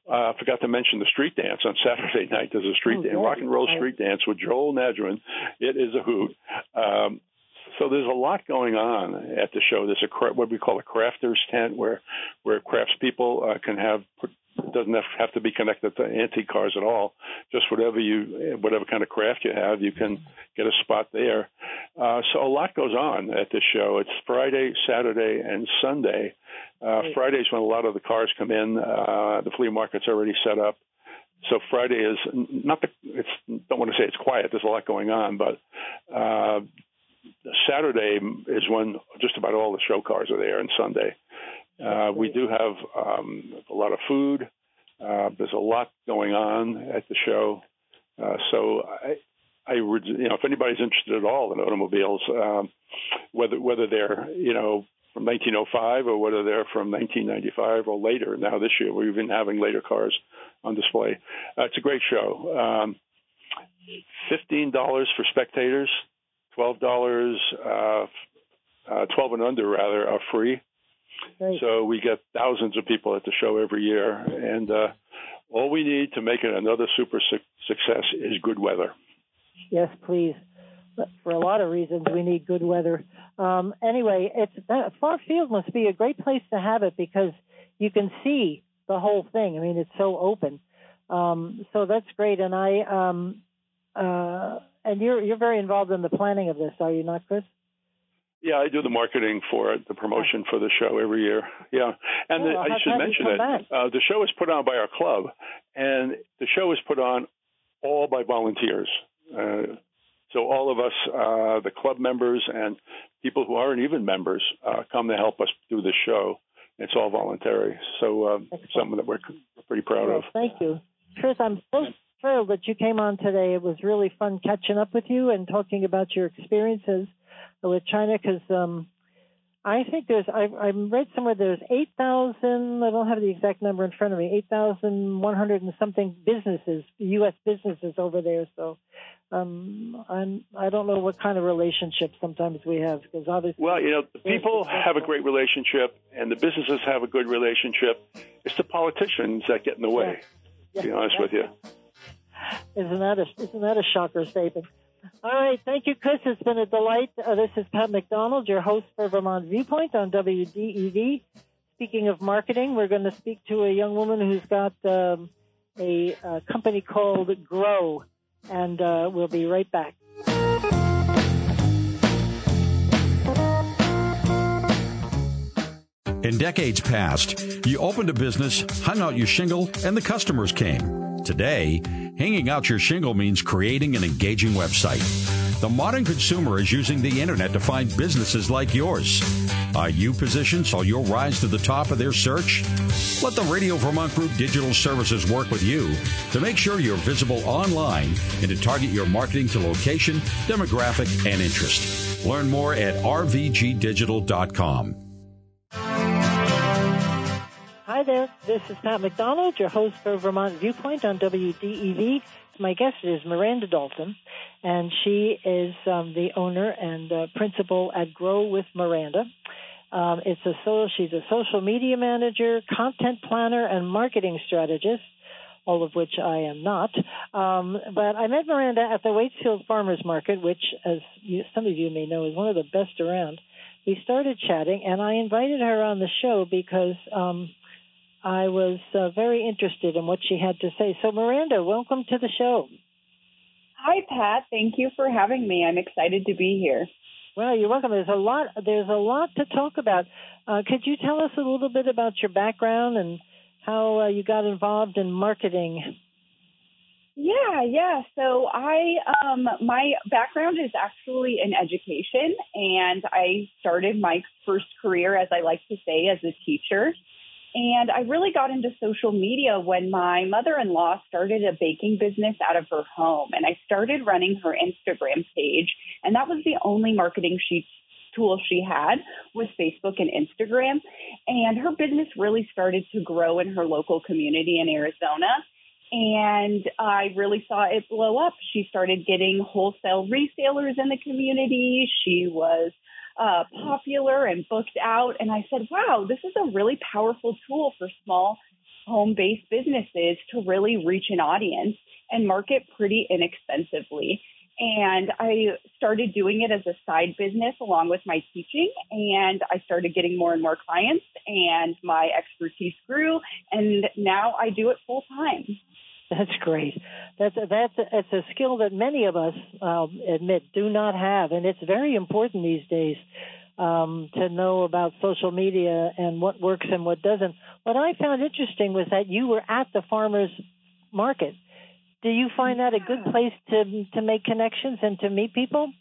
uh, I forgot to mention the street dance on Saturday night. There's a street oh, dance, rock and roll street dance with Joel Nadrin. It is a hoot. Um, so there's a lot going on at the show. There's a what we call a crafters tent where where craftspeople uh, can have it doesn't have to be connected to antique cars at all. Just whatever you, whatever kind of craft you have, you can get a spot there. Uh, so a lot goes on at this show. It's Friday, Saturday, and Sunday. Uh, Friday's when a lot of the cars come in. Uh, the flea market's already set up. So Friday is not the. It's don't want to say it's quiet. There's a lot going on, but uh, Saturday is when just about all the show cars are there, and Sunday. Uh, we do have um, a lot of food. Uh, there's a lot going on at the show. Uh, so I, I would, you know, if anybody's interested at all in automobiles, um, whether whether they're, you know, from 1905 or whether they're from 1995 or later. Now this year we've been having later cars on display. Uh, it's a great show. Um, Fifteen dollars for spectators, twelve dollars, uh, uh, twelve and under rather, are free. Right. So we get thousands of people at the show every year, and uh, all we need to make it another super su- success is good weather. Yes, please. But for a lot of reasons, we need good weather. Um, anyway, it's uh, Farr Field must be a great place to have it because you can see the whole thing. I mean, it's so open. Um, so that's great, and I um, uh, and you're you're very involved in the planning of this, are you not, Chris? Yeah, I do the marketing for it, the promotion for the show every year. Yeah, and well, the, I should mention it. Uh, the show is put on by our club, and the show is put on all by volunteers. Uh, so all of us, uh, the club members and people who aren't even members, uh, come to help us do the show. It's all voluntary, so uh, something that we're pretty proud well, of. Thank you, Chris. I'm so thrilled that you came on today. It was really fun catching up with you and talking about your experiences with China because um, I think there's I, I read somewhere there's eight thousand. I don't have the exact number in front of me. Eight thousand one hundred and something businesses, U.S. businesses over there. So um, I'm I don't know what kind of relationship sometimes we have because obviously. Well, you know, the people have a great relationship, and the businesses have a good relationship. It's the politicians that get in the way. Yeah. To be honest with you. Isn't that a isn't that a shocker statement? All right. Thank you, Chris. It's been a delight. Uh, this is Pat McDonald, your host for Vermont Viewpoint on WDEV. Speaking of marketing, we're going to speak to a young woman who's got um, a, a, company called Grow, and uh, we'll be right back. In decades past, you opened a business, hung out your shingle, and the customers came. Today, Hanging out your shingle means creating an engaging website. The modern consumer is using the internet to find businesses like yours. Are you positioned so you'll rise to the top of their search? Let the Radio Vermont Group Digital Services work with you to make sure you're visible online and to target your marketing to location, demographic, and interest. Learn more at rvgdigital.com. Hi there, this is Pat McDonald, your host for Vermont Viewpoint on WDEV. My guest is Miranda Dalton, and she is um, the owner and uh, principal at Grow with Miranda. Um, it's a she's a social media manager, content planner, and marketing strategist, all of which I am not. Um, but I met Miranda at the Waitsfield Farmers Market, which, as you, some of you may know, is one of the best around. We started chatting, and I invited her on the show because um, I was uh, very interested in what she had to say. So, Miranda, welcome to the show. Hi, Pat. Thank you for having me. I'm excited to be here. Well, you're welcome. There's a lot. There's a lot to talk about. Uh, could you tell us a little bit about your background and how uh, you got involved in marketing? Yeah, yeah. So I, um, my background is actually in education, and I started my first career, as I like to say, as a teacher. And I really got into social media when my mother-in-law started a baking business out of her home, and I started running her Instagram page, and that was the only marketing she tool she had was Facebook and Instagram. And her business really started to grow in her local community in Arizona and I really saw it blow up. She started getting wholesale resellers in the community. She was uh, popular and booked out. And I said, wow, this is a really powerful tool for small home based businesses to really reach an audience and market pretty inexpensively. And I started doing it as a side business along with my teaching. And I started getting more and more clients, and my expertise grew. And now I do it full time. That's great. That's a, that's a, it's a skill that many of us uh, admit do not have, and it's very important these days um, to know about social media and what works and what doesn't. What I found interesting was that you were at the farmers market. Do you find that a good place to to make connections and to meet people?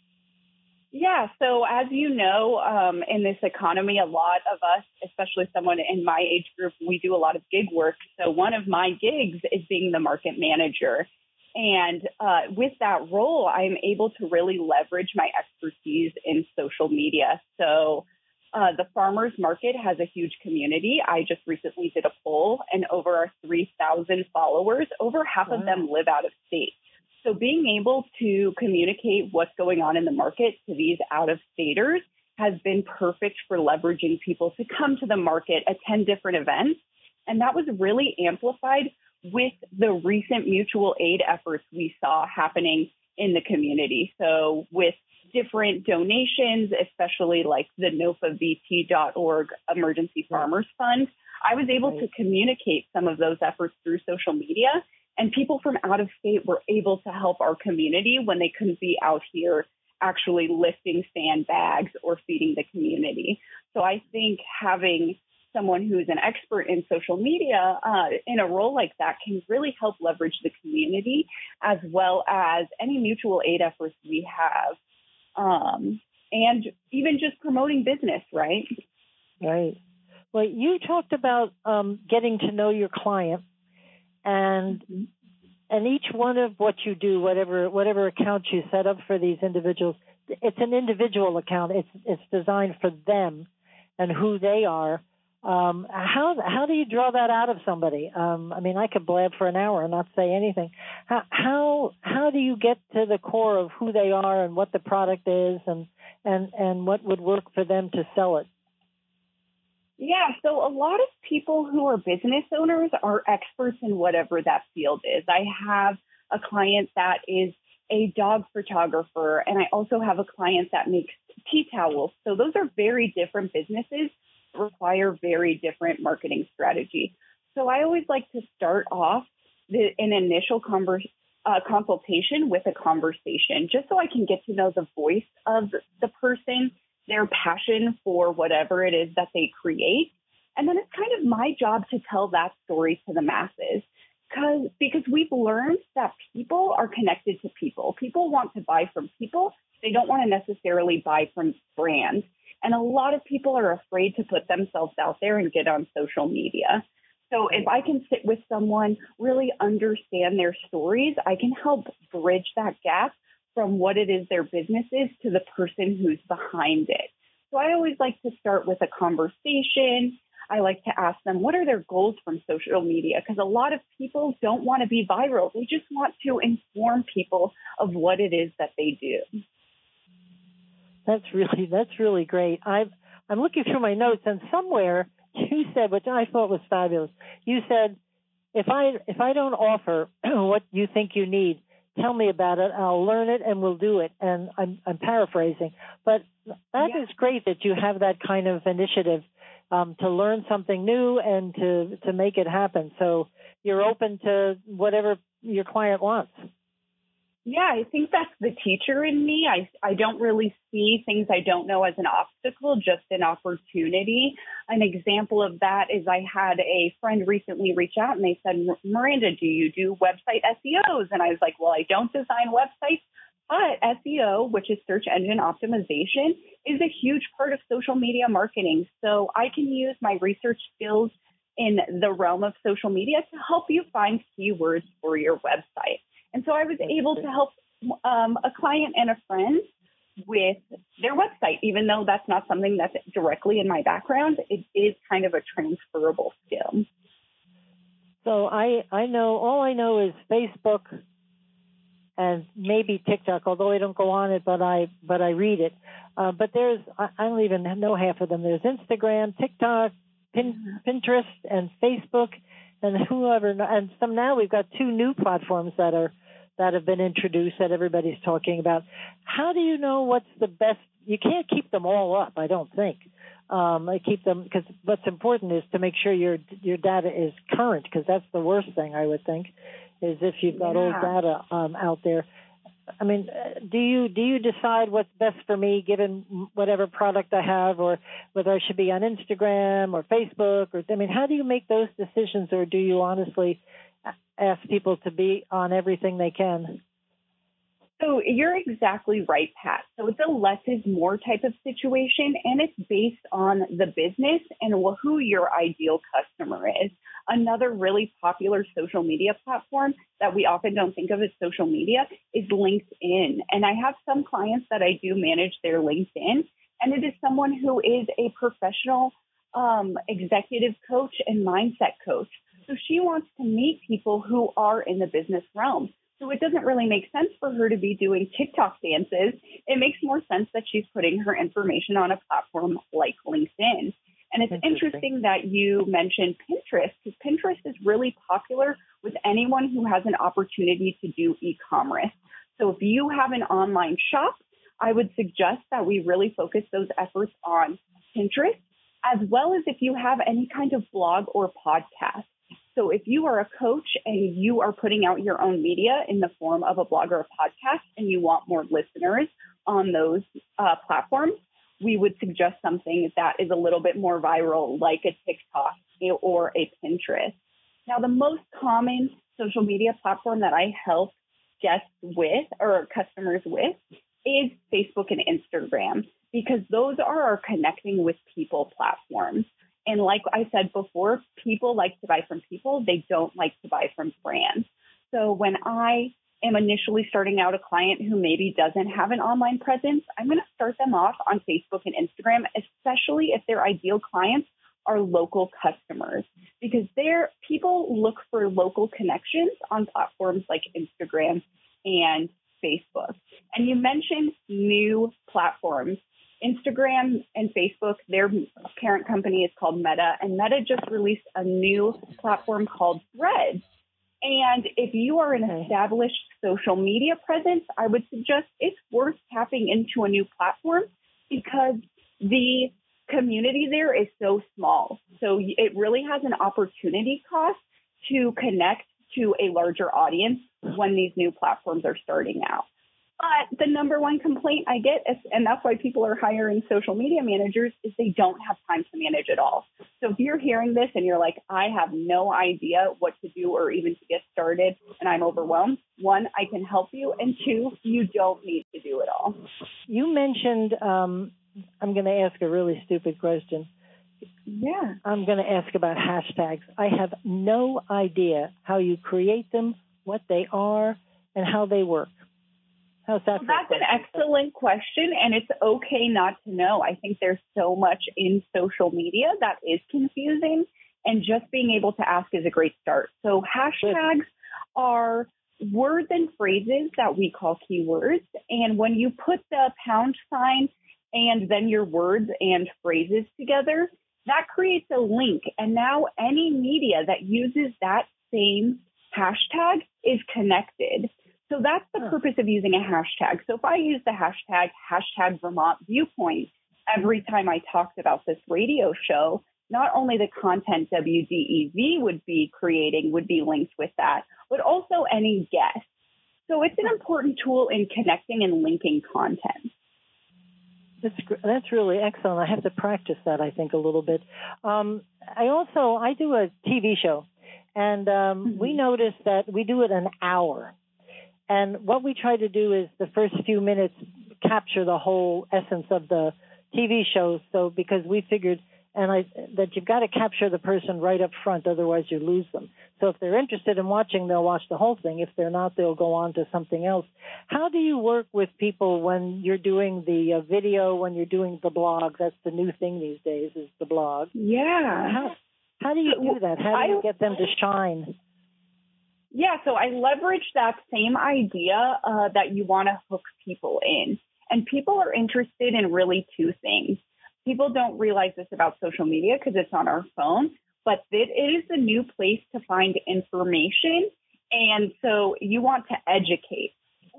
Yeah. So as you know, um, in this economy, a lot of us, especially someone in my age group, we do a lot of gig work. So one of my gigs is being the market manager. And uh, with that role, I'm able to really leverage my expertise in social media. So uh, the farmers market has a huge community. I just recently did a poll, and over our 3,000 followers, over half wow. of them live out of state. So being able to communicate what's going on in the market to these out of staters has been perfect for leveraging people to come to the market, attend different events. And that was really amplified with the recent mutual aid efforts we saw happening in the community. So with different donations, especially like the NOFAVT.org Emergency Farmers Fund, I was able to communicate some of those efforts through social media and people from out of state were able to help our community when they couldn't be out here actually lifting sandbags or feeding the community. So I think having someone who's an expert in social media uh, in a role like that can really help leverage the community as well as any mutual aid efforts we have. Um, and even just promoting business, right? Right. Well, you talked about um, getting to know your client and and each one of what you do, whatever whatever account you set up for these individuals, it's an individual account. It's it's designed for them and who they are. Um, how how do you draw that out of somebody? Um, I mean, I could blab for an hour and not say anything. How how how do you get to the core of who they are and what the product is and and and what would work for them to sell it? Yeah, so a lot of people who are business owners are experts in whatever that field is. I have a client that is a dog photographer, and I also have a client that makes tea towels. So those are very different businesses, require very different marketing strategy. So I always like to start off the, an initial conversation. Uh, consultation with a conversation just so I can get to know the voice of the person their passion for whatever it is that they create. And then it's kind of my job to tell that story to the masses. Cause, because we've learned that people are connected to people. People want to buy from people. They don't want to necessarily buy from brands. And a lot of people are afraid to put themselves out there and get on social media. So if I can sit with someone, really understand their stories, I can help bridge that gap from what it is their business is to the person who's behind it. So I always like to start with a conversation. I like to ask them what are their goals from social media because a lot of people don't want to be viral. They just want to inform people of what it is that they do. That's really that's really great. i I'm looking through my notes and somewhere you said, which I thought was fabulous. You said, if I if I don't offer what you think you need, tell me about it. I'll learn it and we'll do it. And I'm, I'm paraphrasing, but that yeah. is great that you have that kind of initiative um, to learn something new and to to make it happen. So you're open to whatever your client wants. Yeah, I think that's the teacher in me. I, I don't really see things I don't know as an obstacle, just an opportunity. An example of that is I had a friend recently reach out and they said, Miranda, do you do website SEOs? And I was like, well, I don't design websites, but SEO, which is search engine optimization, is a huge part of social media marketing. So I can use my research skills in the realm of social media to help you find keywords for your website. And so I was able to help um, a client and a friend with their website, even though that's not something that's directly in my background. It is kind of a transferable skill. So I I know all I know is Facebook and maybe TikTok, although I don't go on it, but I but I read it. Uh, but there's I, don't even know half of them. There's Instagram, TikTok, Pin, Pinterest, and Facebook, and whoever. And some now we've got two new platforms that are that have been introduced that everybody's talking about. How do you know what's the best? You can't keep them all up, I don't think. Um, I keep them because what's important is to make sure your your data is current because that's the worst thing I would think is if you've got yeah. old data um, out there. I mean, uh, do you do you decide what's best for me given whatever product I have, or whether I should be on Instagram or Facebook, or I mean, how do you make those decisions, or do you honestly ask people to be on everything they can? So you're exactly right, Pat. So it's a less is more type of situation, and it's based on the business and who your ideal customer is. Another really popular social media platform that we often don't think of as social media is LinkedIn. And I have some clients that I do manage their LinkedIn, and it is someone who is a professional um, executive coach and mindset coach. So she wants to meet people who are in the business realm. So it doesn't really make sense for her to be doing TikTok dances. It makes more sense that she's putting her information on a platform like LinkedIn. And it's interesting. interesting that you mentioned Pinterest because Pinterest is really popular with anyone who has an opportunity to do e-commerce. So if you have an online shop, I would suggest that we really focus those efforts on Pinterest, as well as if you have any kind of blog or podcast. So if you are a coach and you are putting out your own media in the form of a blog or a podcast and you want more listeners on those uh, platforms, we would suggest something that is a little bit more viral, like a TikTok or a Pinterest. Now, the most common social media platform that I help guests with or customers with is Facebook and Instagram because those are our connecting with people platforms. And like I said before, people like to buy from people. They don't like to buy from brands. So when I am initially starting out a client who maybe doesn't have an online presence, I'm going to start them off on Facebook and Instagram, especially if their ideal clients are local customers because their people look for local connections on platforms like Instagram and Facebook. And you mentioned new platforms. Instagram and Facebook, their parent company is called Meta, and Meta just released a new platform called Threads. And if you are an established social media presence, I would suggest it's worth tapping into a new platform because the community there is so small. So it really has an opportunity cost to connect to a larger audience when these new platforms are starting out. But the number one complaint I get, and that's why people are hiring social media managers, is they don't have time to manage it all. So if you're hearing this and you're like, I have no idea what to do or even to get started and I'm overwhelmed, one, I can help you. And two, you don't need to do it all. You mentioned, um, I'm going to ask a really stupid question. Yeah. I'm going to ask about hashtags. I have no idea how you create them, what they are, and how they work. How's that? Well, that's an excellent question, and it's okay not to know. I think there's so much in social media that is confusing, and just being able to ask is a great start. So hashtags are words and phrases that we call keywords, and when you put the pound sign and then your words and phrases together, that creates a link. And now any media that uses that same hashtag is connected. So that's the purpose of using a hashtag. So if I use the hashtag, hashtag Vermont Viewpoint, every time I talked about this radio show, not only the content WDEV would be creating would be linked with that, but also any guests. So So it's an important tool in connecting and linking content. That's that's really excellent. I have to practice that. I think a little bit. Um, I also I do a TV show, and um, mm-hmm. we noticed that we do it an hour, and what we try to do is the first few minutes capture the whole essence of the TV show. So because we figured and I, that you've got to capture the person right up front, otherwise you lose them. So if they're interested in watching, they'll watch the whole thing. If they're not, they'll go on to something else. How do you work with people when you're doing the uh, video, when you're doing the blog? That's the new thing these days is the blog. Yeah. How, how do you do that? How do you get them to shine? Yeah, so I leverage that same idea uh, that you want to hook people in. And people are interested in really two things people don't realize this about social media because it's on our phone, but it, is a new place to find information. And so you want to educate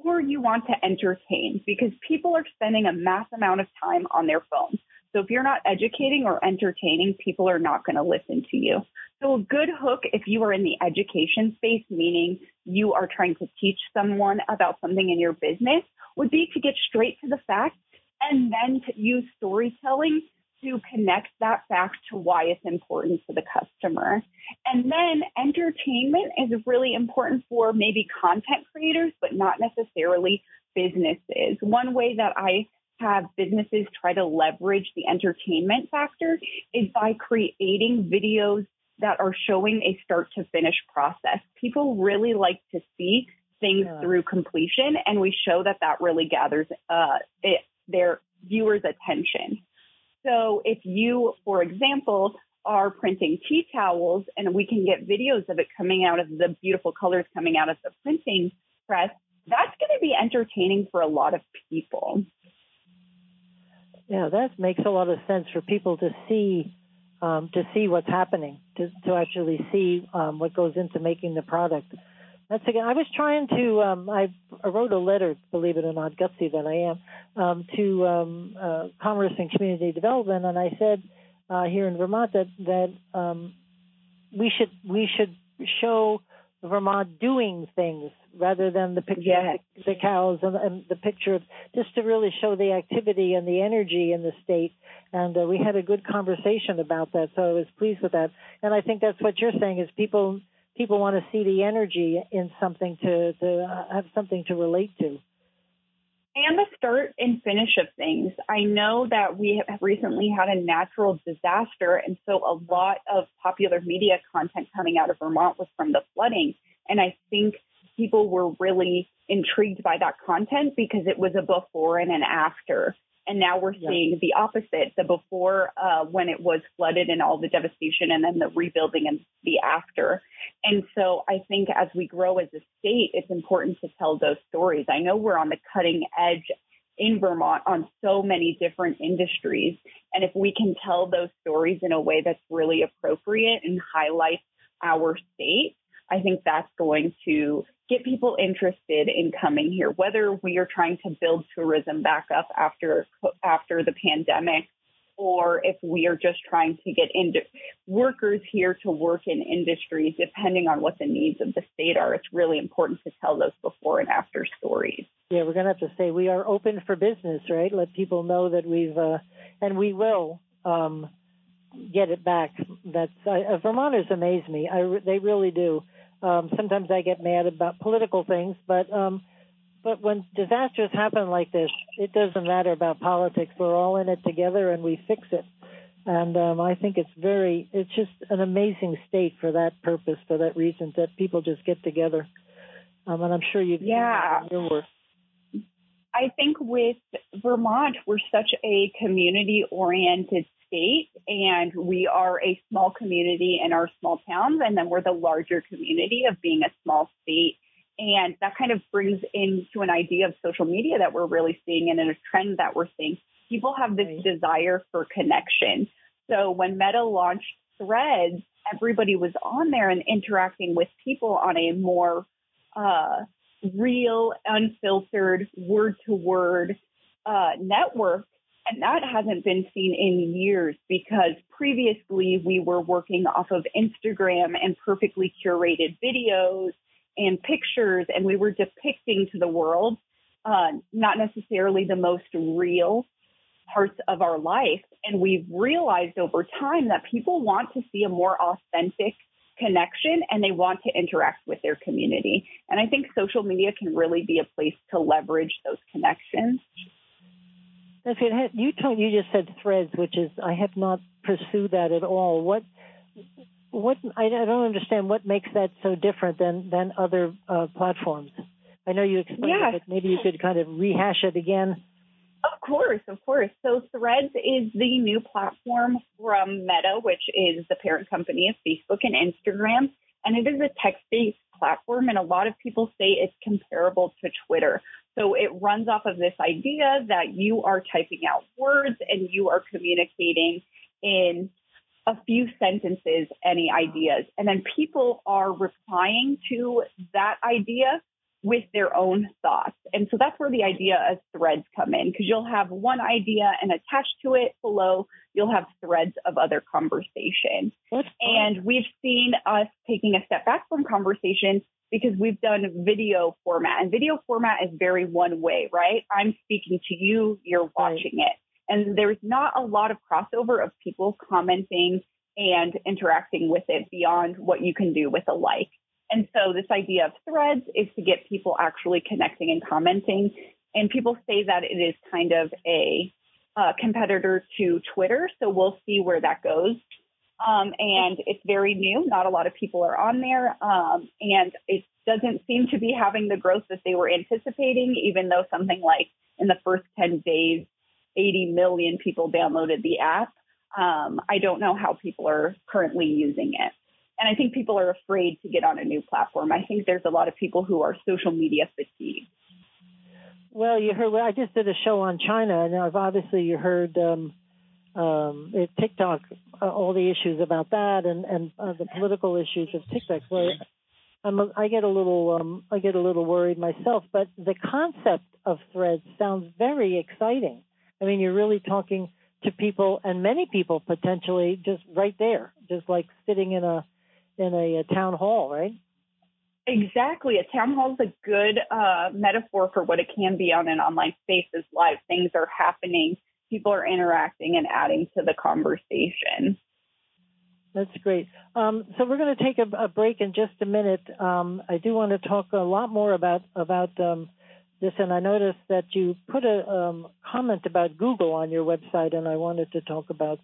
or you want to entertain because people are spending a mass amount of time on their phones. So if you're not educating or entertaining, people are not going to listen to you. So a good hook, if you are in the education space, meaning you are trying to teach someone about something in your business, would be to get straight to the fact and then to use storytelling to connect that fact to why it's important to the customer. And then entertainment is really important for maybe content creators, but not necessarily businesses. One way that I have businesses try to leverage the entertainment factor is by creating videos that are showing a start to finish process. People really like to see things yeah. through completion, and we show that that really gathers uh, it, their viewers' attention. So if you, for example, are printing tea towels and we can get videos of it coming out of the beautiful colors coming out of the printing press, that's going to be entertaining for a lot of people. Yeah, that makes a lot of sense for people to see um, to see what's happening, to to actually see um, what goes into making the product. That's again. I was trying to. Um, I wrote a letter, believe it or not, gutsy that I am, um, to um, uh, Commerce and Community Development, and I said uh, here in Vermont that that um, we should we should show Vermont doing things rather than the picture yes. of the, the cows and, and, the picture of just to really show the activity and the energy in the state. And uh, we had a good conversation about that, so I was pleased with that. And I think that's what you're saying is people people want to see the energy in something to to have something to relate to. And the start and finish of things. I know that we have recently had a natural disaster, and so a lot of popular media content coming out of Vermont was from the flooding. And I think people were really intrigued by that content because it was a before and an after. And now we're seeing the opposite, the before uh, when it was flooded and all the devastation and then the rebuilding and the after. And so I think as we grow as a state, it's important to tell those stories. I know we're on the cutting edge in Vermont on so many different industries. And if we can tell those stories in a way that's really appropriate and highlights our state, I think that's going to get people interested in coming here, whether we are trying to build tourism back up after after the pandemic or if we are just trying to get into workers here to work in industries, depending on what the needs of the state are, it's really important to tell those before and after stories. Yeah, we're going to have to say we are open for business, right? Let people know that we've, uh, and we will um, get it back. That's uh, Vermonters amaze me. I, they really do. Um, sometimes I get mad about political things, but um, but when disasters happen like this, it doesn't matter about politics. We're all in it together, and we fix it. And um, I think it's very, it's just an amazing state for that purpose, for that reason, that people just get together. Um, and I'm sure you've yeah. your work. I think with Vermont, we're such a community oriented state and we are a small community in our small towns and then we're the larger community of being a small state. And that kind of brings into an idea of social media that we're really seeing and in a trend that we're seeing. People have this right. desire for connection. So when Meta launched Threads, everybody was on there and interacting with people on a more uh, real, unfiltered, word to word network. And that hasn't been seen in years because previously we were working off of Instagram and perfectly curated videos and pictures, and we were depicting to the world uh, not necessarily the most real parts of our life. And we've realized over time that people want to see a more authentic connection and they want to interact with their community. And I think social media can really be a place to leverage those connections. It. You told you just said threads, which is I have not pursued that at all. What what I, don't understand what makes that so different than than other uh, platforms. I know you explained yeah. it, but maybe you could kind of rehash it again. Of course, of course. So Threads is the new platform from Meta, which is the parent company of Facebook and Instagram. And it is a text based platform. And a lot of people say it's comparable to Twitter. So it runs off of this idea that you are typing out words and you are communicating in a few sentences any ideas. And then people are replying to that idea with their own thoughts. And so that's where the idea of threads come in because you'll have one idea and attached to it below, you'll have threads of other conversation. And we've seen us taking a step back from conversation because we've done video format and video format is very one way, right? I'm speaking to you, you're watching right. it. And there's not a lot of crossover of people commenting and interacting with it beyond what you can do with a like. And so this idea of threads is to get people actually connecting and commenting. And people say that it is kind of a uh, competitor to Twitter. So we'll see where that goes. Um, and it's very new. Not a lot of people are on there. Um, and it doesn't seem to be having the growth that they were anticipating, even though something like in the first 10 days, 80 million people downloaded the app. Um, I don't know how people are currently using it. And I think people are afraid to get on a new platform. I think there's a lot of people who are social media fatigued. Well, you heard. I just did a show on China, and I've obviously you heard um, um, it, TikTok, uh, all the issues about that, and and uh, the political issues of TikTok. So I'm a, I get a little um, I get a little worried myself. But the concept of threads sounds very exciting. I mean, you're really talking to people, and many people potentially just right there, just like sitting in a in a, a town hall, right? Exactly. A town hall is a good uh, metaphor for what it can be on an online space is live. Things are happening, people are interacting and adding to the conversation. That's great. Um, so we're going to take a, a, break in just a minute. Um, I do want to talk a lot more about about um, this, and I noticed that you put a um, comment about Google on your website, and I wanted to talk about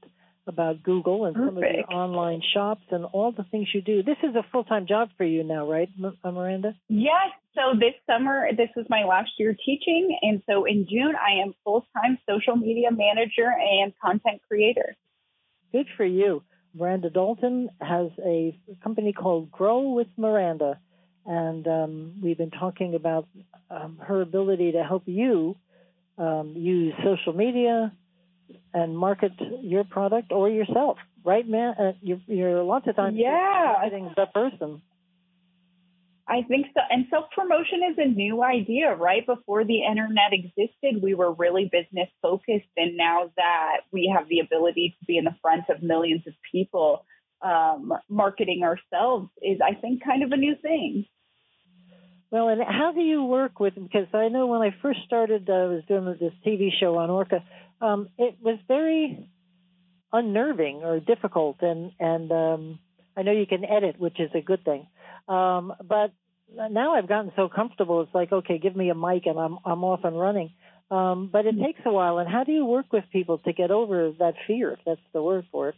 about Google and Perfect. some of the online shops and all the things you do. This is a full time job for you now, right, uh, Miranda? Yes. So this summer, this was my last year teaching. And so in June, I am full time social media manager and content creator. Good for you. Miranda Dalton has a company called Grow with Miranda. And um, we've been talking about um, her ability to help you um, use social media, and market your product or yourself, right, man? Uh, you're, you're lots of times yeah. marketing the person. I think so. And self promotion is a new idea, right? Before the internet existed, we were really business focused. And now that we have the ability to be in the front of millions of people, um, marketing ourselves is, I think, kind of a new thing. Well, and how do you work with? Because I know when I first started, uh, I was doing this TV show on Orca um, it was very unnerving or difficult, and and um, I know you can edit, which is a good thing. Um, but now I've gotten so comfortable. It's like, okay, give me a mic, and I'm I'm off and running. Um, but it takes a while. And how do you work with people to get over that fear, if that's the word for it?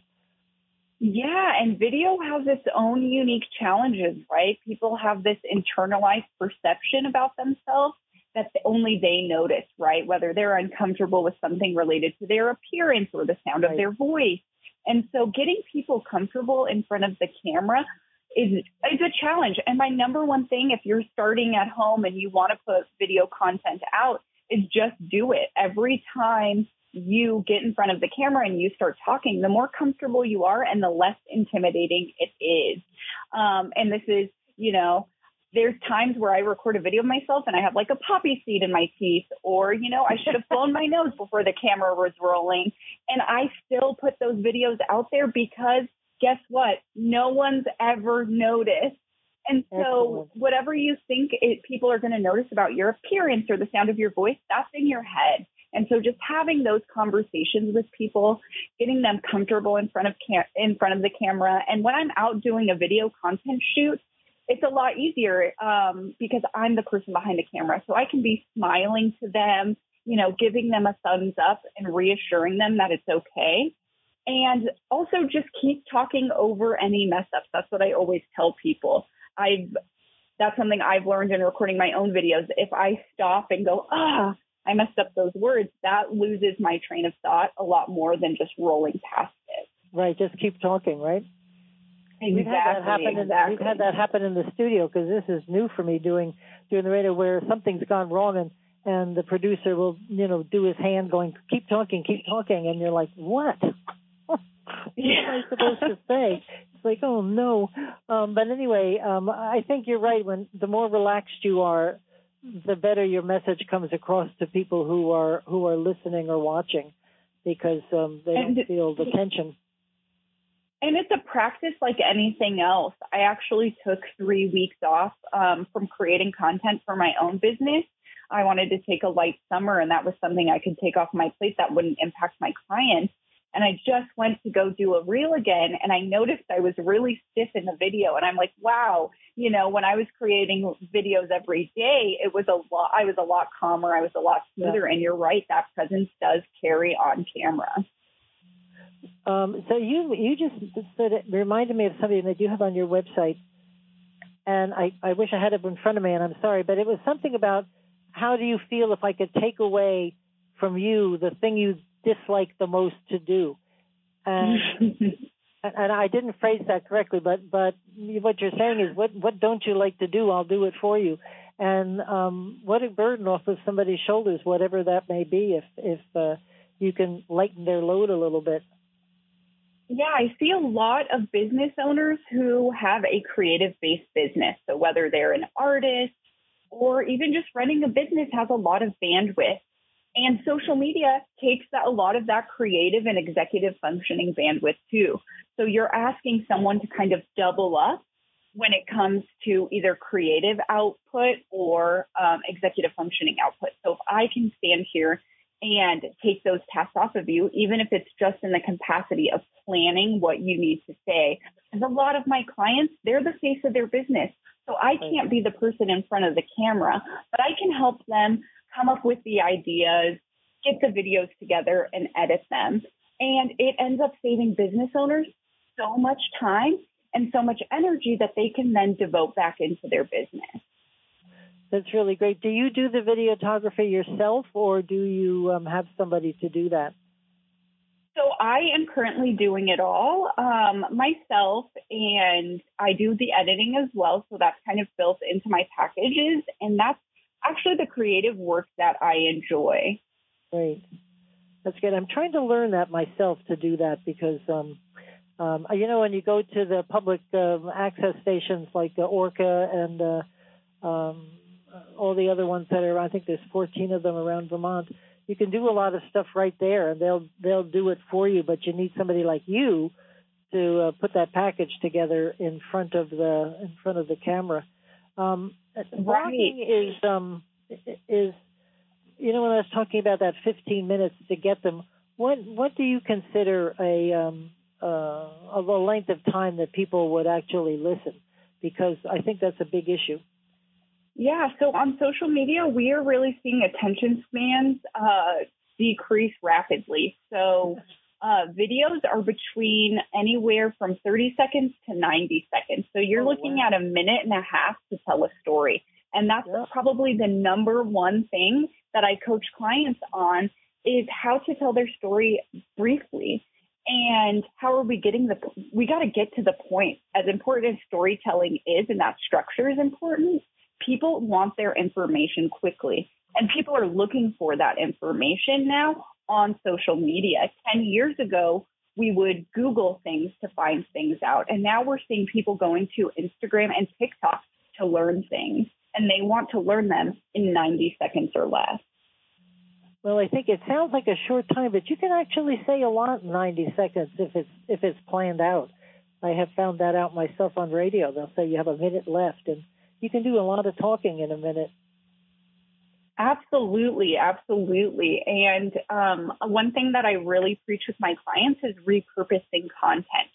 Yeah, and video has its own unique challenges, right? People have this internalized perception about themselves that only they notice, right? Whether they're uncomfortable with something related to their appearance or the sound right. of their voice. And so getting people comfortable in front of the camera is, is a challenge. And my number one thing, if you're starting at home and you want to put video content out, is just do it. Every time you get in front of the camera and you start talking, the more comfortable you are and the less intimidating it is. Um, and this is, you know, there's times where I record a video of myself and I have like a poppy seed in my teeth, or, you know, I should have blown my nose before the camera was rolling. And I still put those videos out there because guess what? No one's ever noticed And so, Excellent. whatever you think it, people are going to notice about your appearance or the sound of your voice, that's in your head. And so, just having those conversations with people, getting them comfortable in front of cam- in front of the camera, and when I'm out doing a video content shoot, it's a lot easier um, because I'm the person behind the camera, so I can be smiling to them, you know, giving them a thumbs up and reassuring them that it's okay. And also just keep talking over any mess ups. That's what I always tell people. I've that's something I've learned in recording my own videos. If I stop and go, ah, I messed up those words, that loses my train of thought a lot more than just rolling past it. Right, just keep talking, right? Exactly. We've had that happen. In, exactly. we've had that happen in the studio because this is new for me doing doing the radio where something's gone wrong and and the producer will you know do his hand going keep talking keep talking and you're like what what am I supposed to say it's like oh no um but anyway um I think you're right when the more relaxed you are the better your message comes across to people who are who are listening or watching because um they don't feel the tension And it's a practice like anything else. I actually took three weeks off um, from creating content for my own business. I wanted to take a light summer, and that was something I could take off my plate that wouldn't impact my clients. And I just went to go do a reel again, and I noticed I was really stiff in the video. And I'm like, wow, you know, when I was creating videos every day, it was a lot. I was a lot calmer. I was a lot smoother. And you're right, that presence does carry on camera. Um, so you you just said it reminded me of something that you have on your website, and I, I wish I had it in front of me, and I'm sorry, but it was something about how do you feel if I could take away from you the thing you dislike the most to do, and and I didn't phrase that correctly, but but what you're saying is what what don't you like to do? I'll do it for you, and um, what a burden off of somebody's shoulders, whatever that may be, if if uh, you can lighten their load a little bit. Yeah, I see a lot of business owners who have a creative based business. So whether they're an artist or even just running a business has a lot of bandwidth. And social media takes that, a lot of that creative and executive functioning bandwidth too. So you're asking someone to kind of double up when it comes to either creative output or um, executive functioning output. So if I can stand here and take those tasks off of you, even if it's just in the capacity of planning what you need to say. Because a lot of my clients, they're the face of their business. So I can't be the person in front of the camera, but I can help them come up with the ideas, get the videos together and edit them. And it ends up saving business owners so much time and so much energy that they can then devote back into their business. That's really great. Do you do the videography yourself, or do you um, have somebody to do that? So I am currently doing it all um, myself, and I do the editing as well. So that's kind of built into my packages, and that's actually the creative work that I enjoy. Great. That's good. I'm trying to learn that myself to do that because, um, um, you know, when you go to the public um, access stations like uh, Orca and uh, um, all the other ones that are, I think there's 14 of them around Vermont. You can do a lot of stuff right there, and they'll they'll do it for you. But you need somebody like you to uh, put that package together in front of the in front of the camera. Um, Blogging is um, is you know when I was talking about that 15 minutes to get them. What what do you consider a um, uh, a length of time that people would actually listen? Because I think that's a big issue. Yeah, so on social media, we are really seeing attention spans uh, decrease rapidly. So uh, videos are between anywhere from 30 seconds to 90 seconds. So you're Oh, looking wow. at a minute and a half to tell a story. And that's Yeah. probably the number one thing that I coach clients on is how to tell their story briefly. And how are we getting the, we got to get to the point. As important as storytelling is and that structure is important, people want their information quickly. And people are looking for that information now on social media. 10 years ago, we would Google things to find things out. And now we're seeing people going to Instagram and TikTok to learn things. And they want to learn them in 90 seconds or less. Well, I think it sounds like a short time, but you can actually say a lot in 90 seconds if it's if it's planned out. I have found that out myself on radio. They'll say you have a minute left, and you can do a lot of talking in a minute. Absolutely, absolutely. And um, one thing that I really preach with my clients is repurposing content.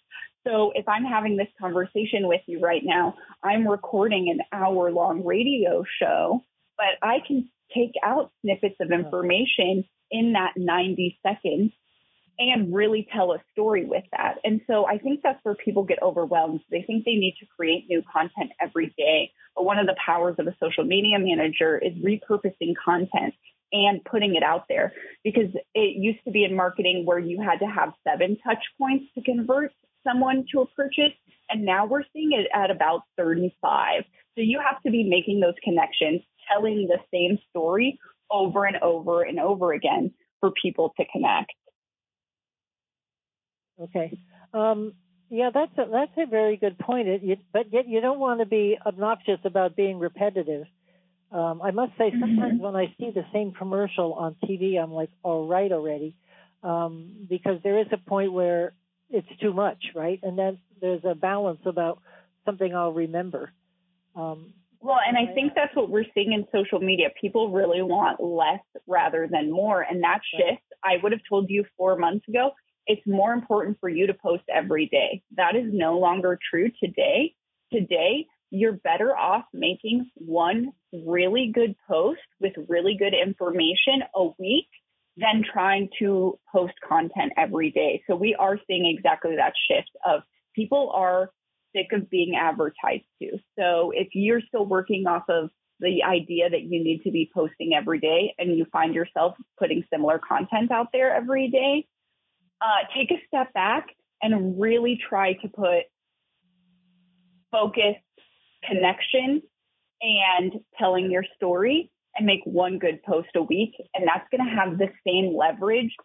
So if I'm having this conversation with you right now, I'm recording an hour long radio show, but I can take out snippets of information in that 90 seconds and really tell a story with that. And so I think that's where people get overwhelmed. They think they need to create new content every day. But one of the powers of a social media manager is repurposing content and putting it out there because it used to be in marketing where you had to have seven touch points to convert someone to a purchase. And now we're seeing it at about 35. So you have to be making those connections, telling the same story over and over and over again for people to connect. Okay. Um, yeah, that's a, that's a very good point. It, you, but yet you don't want to be obnoxious about being repetitive. Um, I must say, sometimes mm-hmm. when I see the same commercial on TV, I'm like, all right already, um, because there is a point where it's too much, right? And then there's a balance about something I'll remember. Um, well, and I think that's what we're seeing in social media. People really want less rather than more. And that shift, I would have told you four months ago, it's more important for you to post every day. That is no longer true today. Today, you're better off making one really good post with really good information a week than trying to post content every day. So we are seeing exactly that shift of people are sick of being advertised to. So if you're still working off of the idea that you need to be posting every day and you find yourself putting similar content out there every day, uh, take a step back and really try to put focus, connection, and telling your story and make one good post a week. And that's going to have the same leverage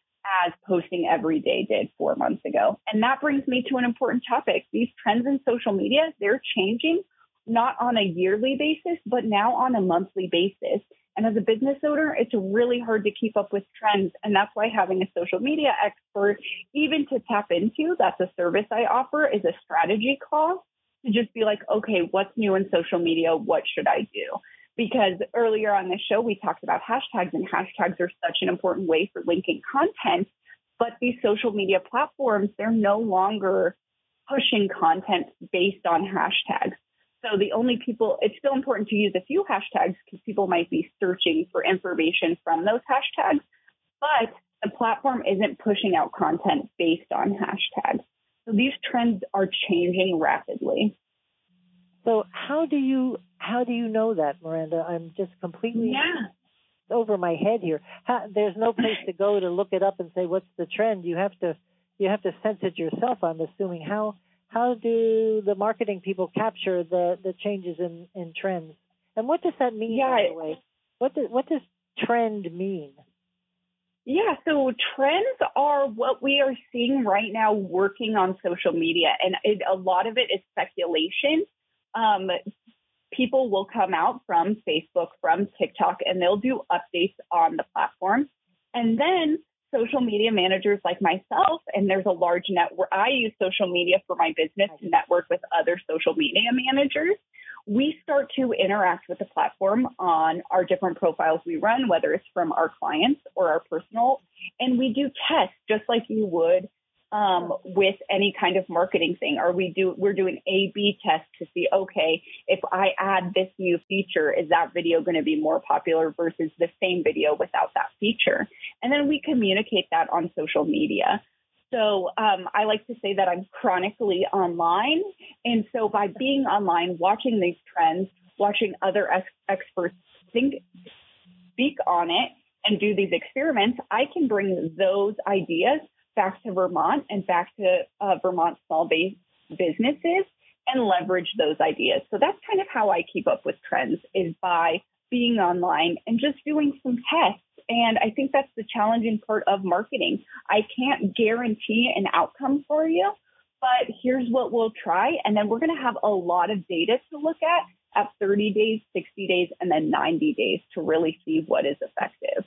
as posting every day did four months ago. And that brings me to an important topic. These trends in social media, they're changing not on a yearly basis, but now on a monthly basis. And as a business owner, it's really hard to keep up with trends. And that's why having a social media expert, even to tap into, that's a service I offer, is a strategy call to just be like, okay, what's new in social media? What should I do? Because earlier on the show, we talked about hashtags, and hashtags are such an important way for linking content. But these social media platforms, they're no longer pushing content based on hashtags. So the only people, it's still important to use a few hashtags because people might be searching for information from those hashtags, but the platform isn't pushing out content based on hashtags. So these trends are changing rapidly. So how do you how do you know that, Miranda? I'm just completely yeah. over my head here. How, there's no place to go to look it up and say what's the trend. You have to you have to sense it yourself. I'm assuming how how do the marketing people capture the, the changes in, in trends? And what does that mean, yeah, by the way? What, does what does trend mean? Yeah, so trends are what we are seeing right now working on social media. And it, a lot of it is speculation. Um, people will come out from Facebook, from TikTok, and they'll do updates on the platform. And then social media managers like myself, and there's a large network. I use social media for my business to network with other social media managers. We start to interact with the platform on our different profiles we run, whether it's from our clients or our personal, and we do tests just like you would um, with any kind of marketing thing. Or we do we're doing A B tests to see okay if I add this new feature, is that video going to be more popular versus the same video without that feature? And then we communicate that on social media. So um, I like to say that I'm chronically online, and so by being online, watching these trends, watching other ex- experts think, speak on it, and do these experiments, I can bring those ideas back to Vermont and back to uh, Vermont small base businesses and leverage those ideas. So that's kind of how I keep up with trends is by being online and just doing some tests. And I think that's the challenging part of marketing. I can't guarantee an outcome for you, but here's what we'll try. And then we're going to have a lot of data to look at at 30 days, 60 days, and then 90 days to really see what is effective.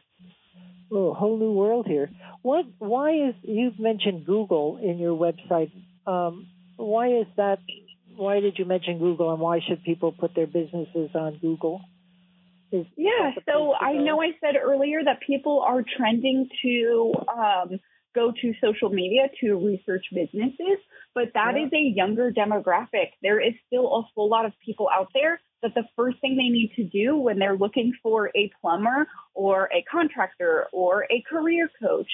Oh, whole new world here. What? Why is you've mentioned Google in your website? Um, why is that? Why did you mention Google, and why should people put their businesses on Google? Is yeah, so I know I said earlier that people are trending to um, go to social media to research businesses, but that yeah. is a younger demographic. There is still a whole lot of people out there that the first thing they need to do when they're looking for a plumber or a contractor or a career coach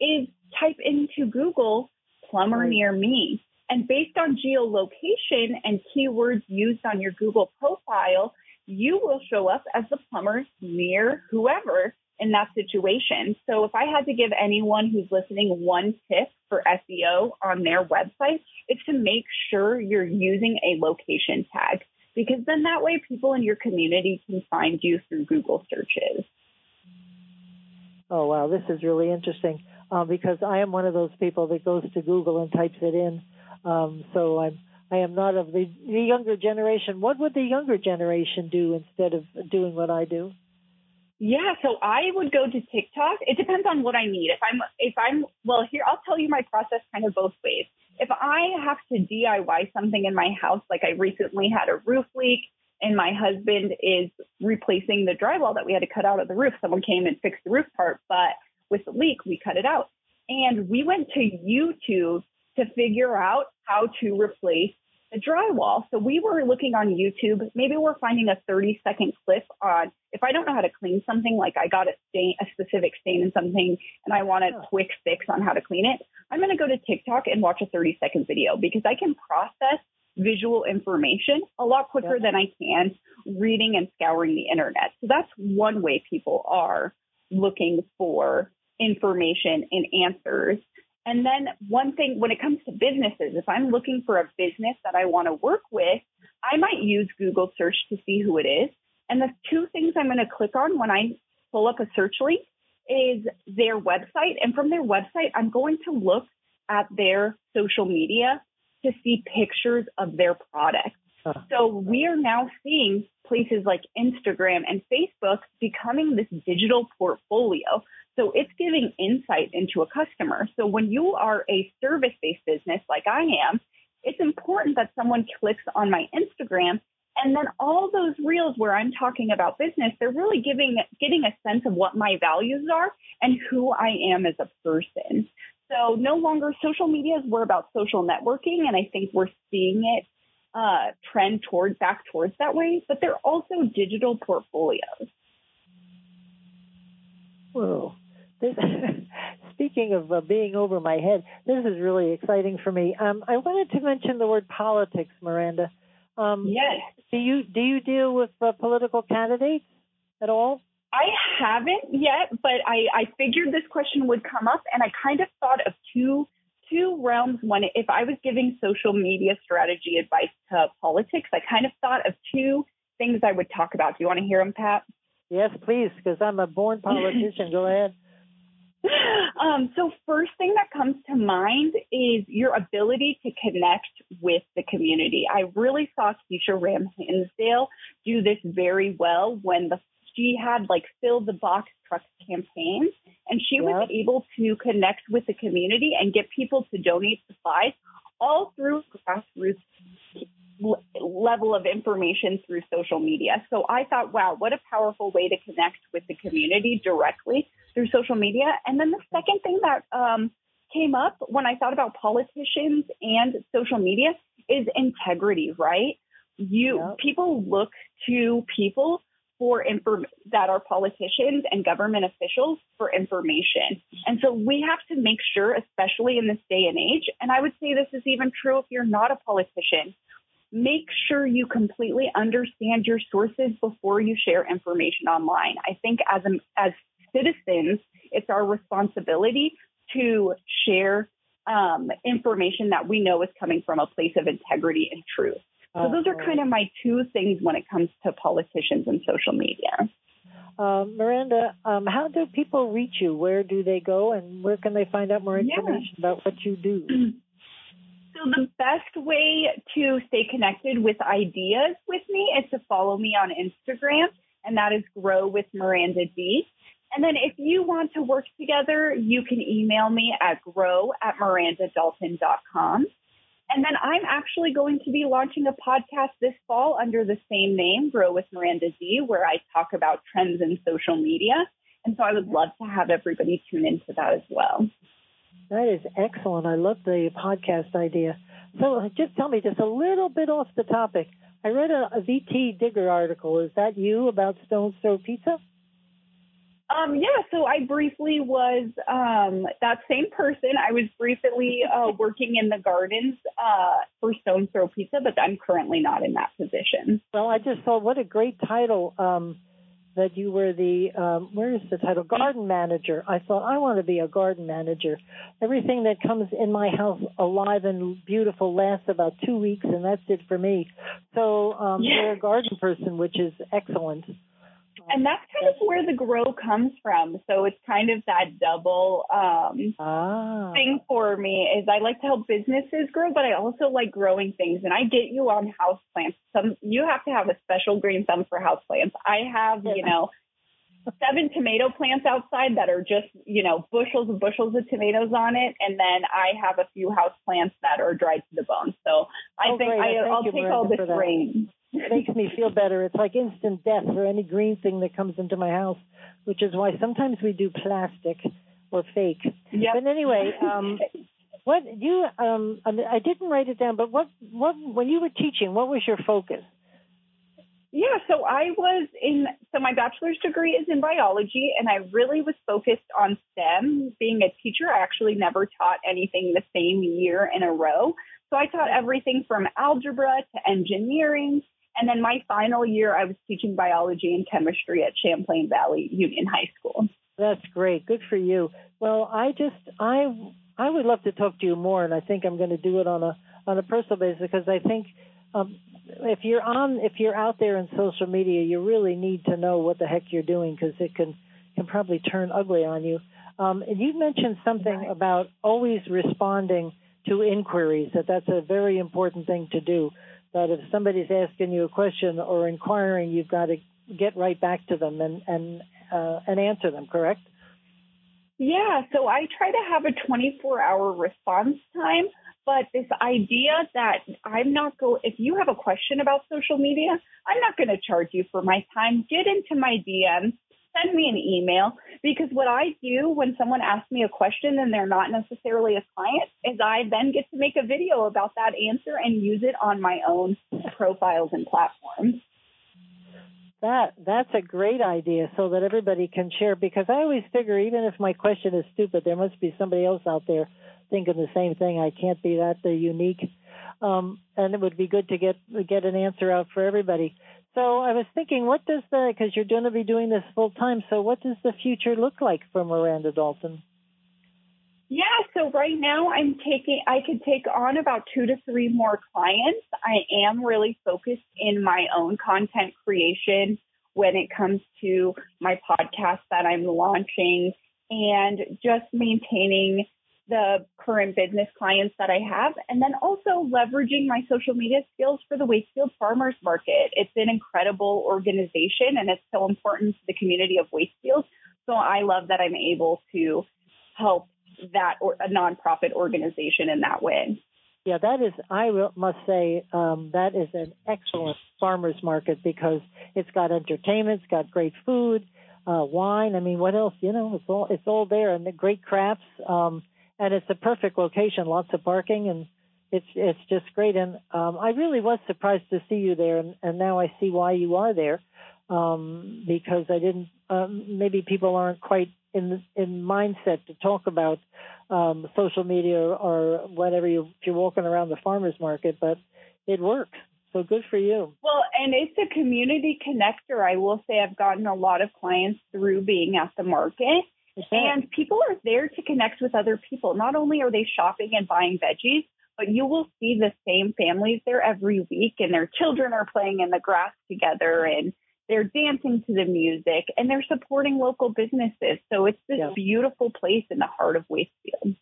is type into Google plumber near me. And based on geolocation and keywords used on your Google profile, you will show up as the plumber near whoever in that situation. So if I had to give anyone who's listening one tip for SEO on their website, it's to make sure you're using a location tag because then that way people in your community can find you through Google searches. Oh, wow. This is really interesting uh, because I am one of those people that goes to Google and types it in. Um, so I'm I am not of the, the younger generation. What would the younger generation do instead of doing what I do? Yeah, so I would go to TikTok. It depends on what I need. If I'm if I'm well, here I'll tell you my process kind of both ways. If I have to DIY something in my house, like I recently had a roof leak and my husband is replacing the drywall that we had to cut out of the roof. Someone came and fixed the roof part, but with the leak, we cut it out. And we went to YouTube to figure out how to replace drywall. So we were looking on YouTube. Maybe we're finding a 30 second clip on if I don't know how to clean something, like I got a stain, a specific stain in something, and I want a quick fix on how to clean it. I'm going to go to TikTok and watch a 30 second video because I can process visual information a lot quicker than I can reading and scouring the internet. So that's one way people are looking for information and answers. And then one thing when it comes to businesses, if I'm looking for a business that I want to work with, I might use Google search to see who it is. And the two things I'm going to click on when I pull up a search link is their website. And from their website, I'm going to look at their social media to see pictures of their products. So we are now seeing places like Instagram and Facebook becoming this digital portfolio. So it's giving insight into a customer. So when you are a service based business like I am, it's important that someone clicks on my Instagram and then all those reels where I'm talking about business, they're really giving getting a sense of what my values are and who I am as a person. So no longer social medias were about social networking, and I think we're seeing it uh, trend towards back towards that way. But they're also digital portfolios. Whoa. This, speaking of uh, being over my head, this is really exciting for me. Um, I wanted to mention the word politics, Miranda. Um, yes. Do you do you deal with uh, political candidates at all? I haven't yet, but I, I figured this question would come up, and I kind of thought of two two realms. One, if I was giving social media strategy advice to politics, I kind of thought of two things I would talk about. Do you want to hear them, Pat? Yes, please, because I'm a born politician. Go ahead. Um, so first thing that comes to mind is your ability to connect with the community. I really saw Kesha Ram Hinsdale do this very well when the she had like fill the box truck campaign and she yep. was able to connect with the community and get people to donate supplies all through grassroots level of information through social media. So I thought, wow, what a powerful way to connect with the community directly through social media. And then the second thing that um, came up when I thought about politicians and social media is integrity, right? You yep. people look to people for inform- that are politicians and government officials for information. And so we have to make sure, especially in this day and age, and I would say this is even true if you're not a politician, make sure you completely understand your sources before you share information online. I think as a, as citizens, it's our responsibility to share um, information that we know is coming from a place of integrity and truth. So those are kind of my two things when it comes to politicians and social media. Uh, Miranda, um, how do people reach you? Where do they go, and where can they find out more information yeah. about what you do? So the best way to stay connected with ideas with me is to follow me on Instagram, and that is Grow with Miranda D. And then if you want to work together, you can email me at grow at mirandadalton.com. And then I'm actually going to be launching a podcast this fall under the same name, Grow with Miranda D, where I talk about trends in social media. And so I would love to have everybody tune into that as well. That is excellent. I love the podcast idea. So just tell me just a little bit off the topic. I read a, a VT Digger article. Is that you about Stone Throw Pizza? Um, yeah, so I briefly was um, that same person. I was briefly uh, working in the gardens uh, for Stone Throw Pizza, but I'm currently not in that position. Well, I just thought what a great title um, that you were the um, where is the title garden manager. I thought I want to be a garden manager. Everything that comes in my house alive and beautiful lasts about two weeks, and that's it for me. So um, yeah. you're a garden person, which is excellent. And that's kind of where the grow comes from. So it's kind of that double um, ah. thing for me is I like to help businesses grow, but I also like growing things. And I get you on house plants. Some you have to have a special green thumb for house plants. I have, you know, seven tomato plants outside that are just, you know, bushels and bushels of tomatoes on it. And then I have a few house plants that are dried to the bone. So I oh, think I, will take all this rain makes me feel better. It's like instant death for any green thing that comes into my house, which is why sometimes we do plastic or fake. Yep. But anyway, um, what you um, I, mean, I didn't write it down, but what what when you were teaching, what was your focus? Yeah, so I was in, so my bachelor's degree is in biology, and I really was focused on STEM. Being a teacher, I actually never taught anything the same year in a row. So I taught everything from algebra to engineering and then my final year, I was teaching biology and chemistry at Champlain Valley Union High School. That's great. Good for you. Well, I just I I would love to talk to you more, and I think I'm going to do it on a on a personal basis because I think um, if you're on if you're out there in social media, you really need to know what the heck you're doing because it can can probably turn ugly on you. Um, and you mentioned something about always responding to inquiries that that's a very important thing to do that if somebody's asking you a question or inquiring, you've got to get right back to them and and uh, and answer them. Correct? Yeah. So I try to have a 24 hour response time. But this idea that I'm not go if you have a question about social media, I'm not going to charge you for my time. Get into my DMs, send me an email because what I do when someone asks me a question and they're not necessarily a client is I then get to make a video about that answer and use it on my own profiles and platforms. That that's a great idea so that everybody can share because I always figure even if my question is stupid there must be somebody else out there thinking the same thing. I can't be that unique. Um, and it would be good to get get an answer out for everybody. So I was thinking, what does the, because you're going to be doing this full time, so what does the future look like for Miranda Dalton? Yeah, so right now I'm taking, I could take on about two to three more clients. I am really focused in my own content creation when it comes to my podcast that I'm launching and just maintaining the current business clients that I have, and then also leveraging my social media skills for the Waitsfield Farmers Market. It's an incredible organization and it's so important to the community of Waitsfield. So I love that I'm able to help that or a nonprofit organization in that way. Yeah, that is, I must say, um, that is an excellent farmers market because it's got entertainment, it's got great food, uh, wine. I mean, what else? You know, it's all it's all there, and the great crafts. Um, and it's a perfect location, lots of parking, and it's it's just great. And um, I really was surprised to see you there, and, and now I see why you are there, um, because I didn't. Um, maybe people aren't quite in in mindset to talk about um, social media or whatever you if you're walking around the farmers market, but it works. So good for you. Well, and it's a community connector. I will say I've gotten a lot of clients through being at the market and people are there to connect with other people. Not only are they shopping and buying veggies, but you will see the same families there every week and their children are playing in the grass together and they're dancing to the music and they're supporting local businesses. So it's this yeah. beautiful place in the heart of Waitsfield.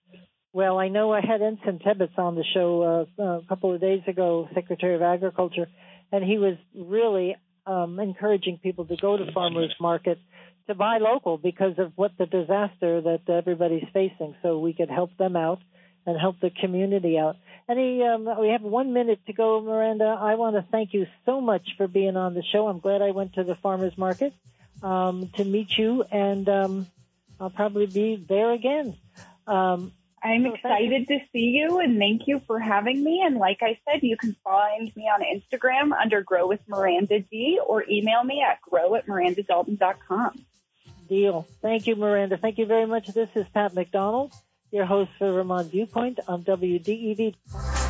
Well, I know I had Anson Tebbetts on the show uh, a couple of days ago, Secretary of Agriculture, and he was really um, encouraging people to go to farmers market to buy local because of what the disaster that everybody's facing. So we could help them out and help the community out. Any, um, we have one minute to go, Miranda. I want to thank you so much for being on the show. I'm glad I went to the farmers market um, to meet you, and um, I'll probably be there again. Um, I'm excited to see you and thank you for having me. And like I said, you can find me on Instagram under Grow with Miranda D or email me at grow at mirandadalton.com. Deal. Thank you, Miranda. Thank you very much. This is Pat McDonald, your host for Vermont Viewpoint on WDEV.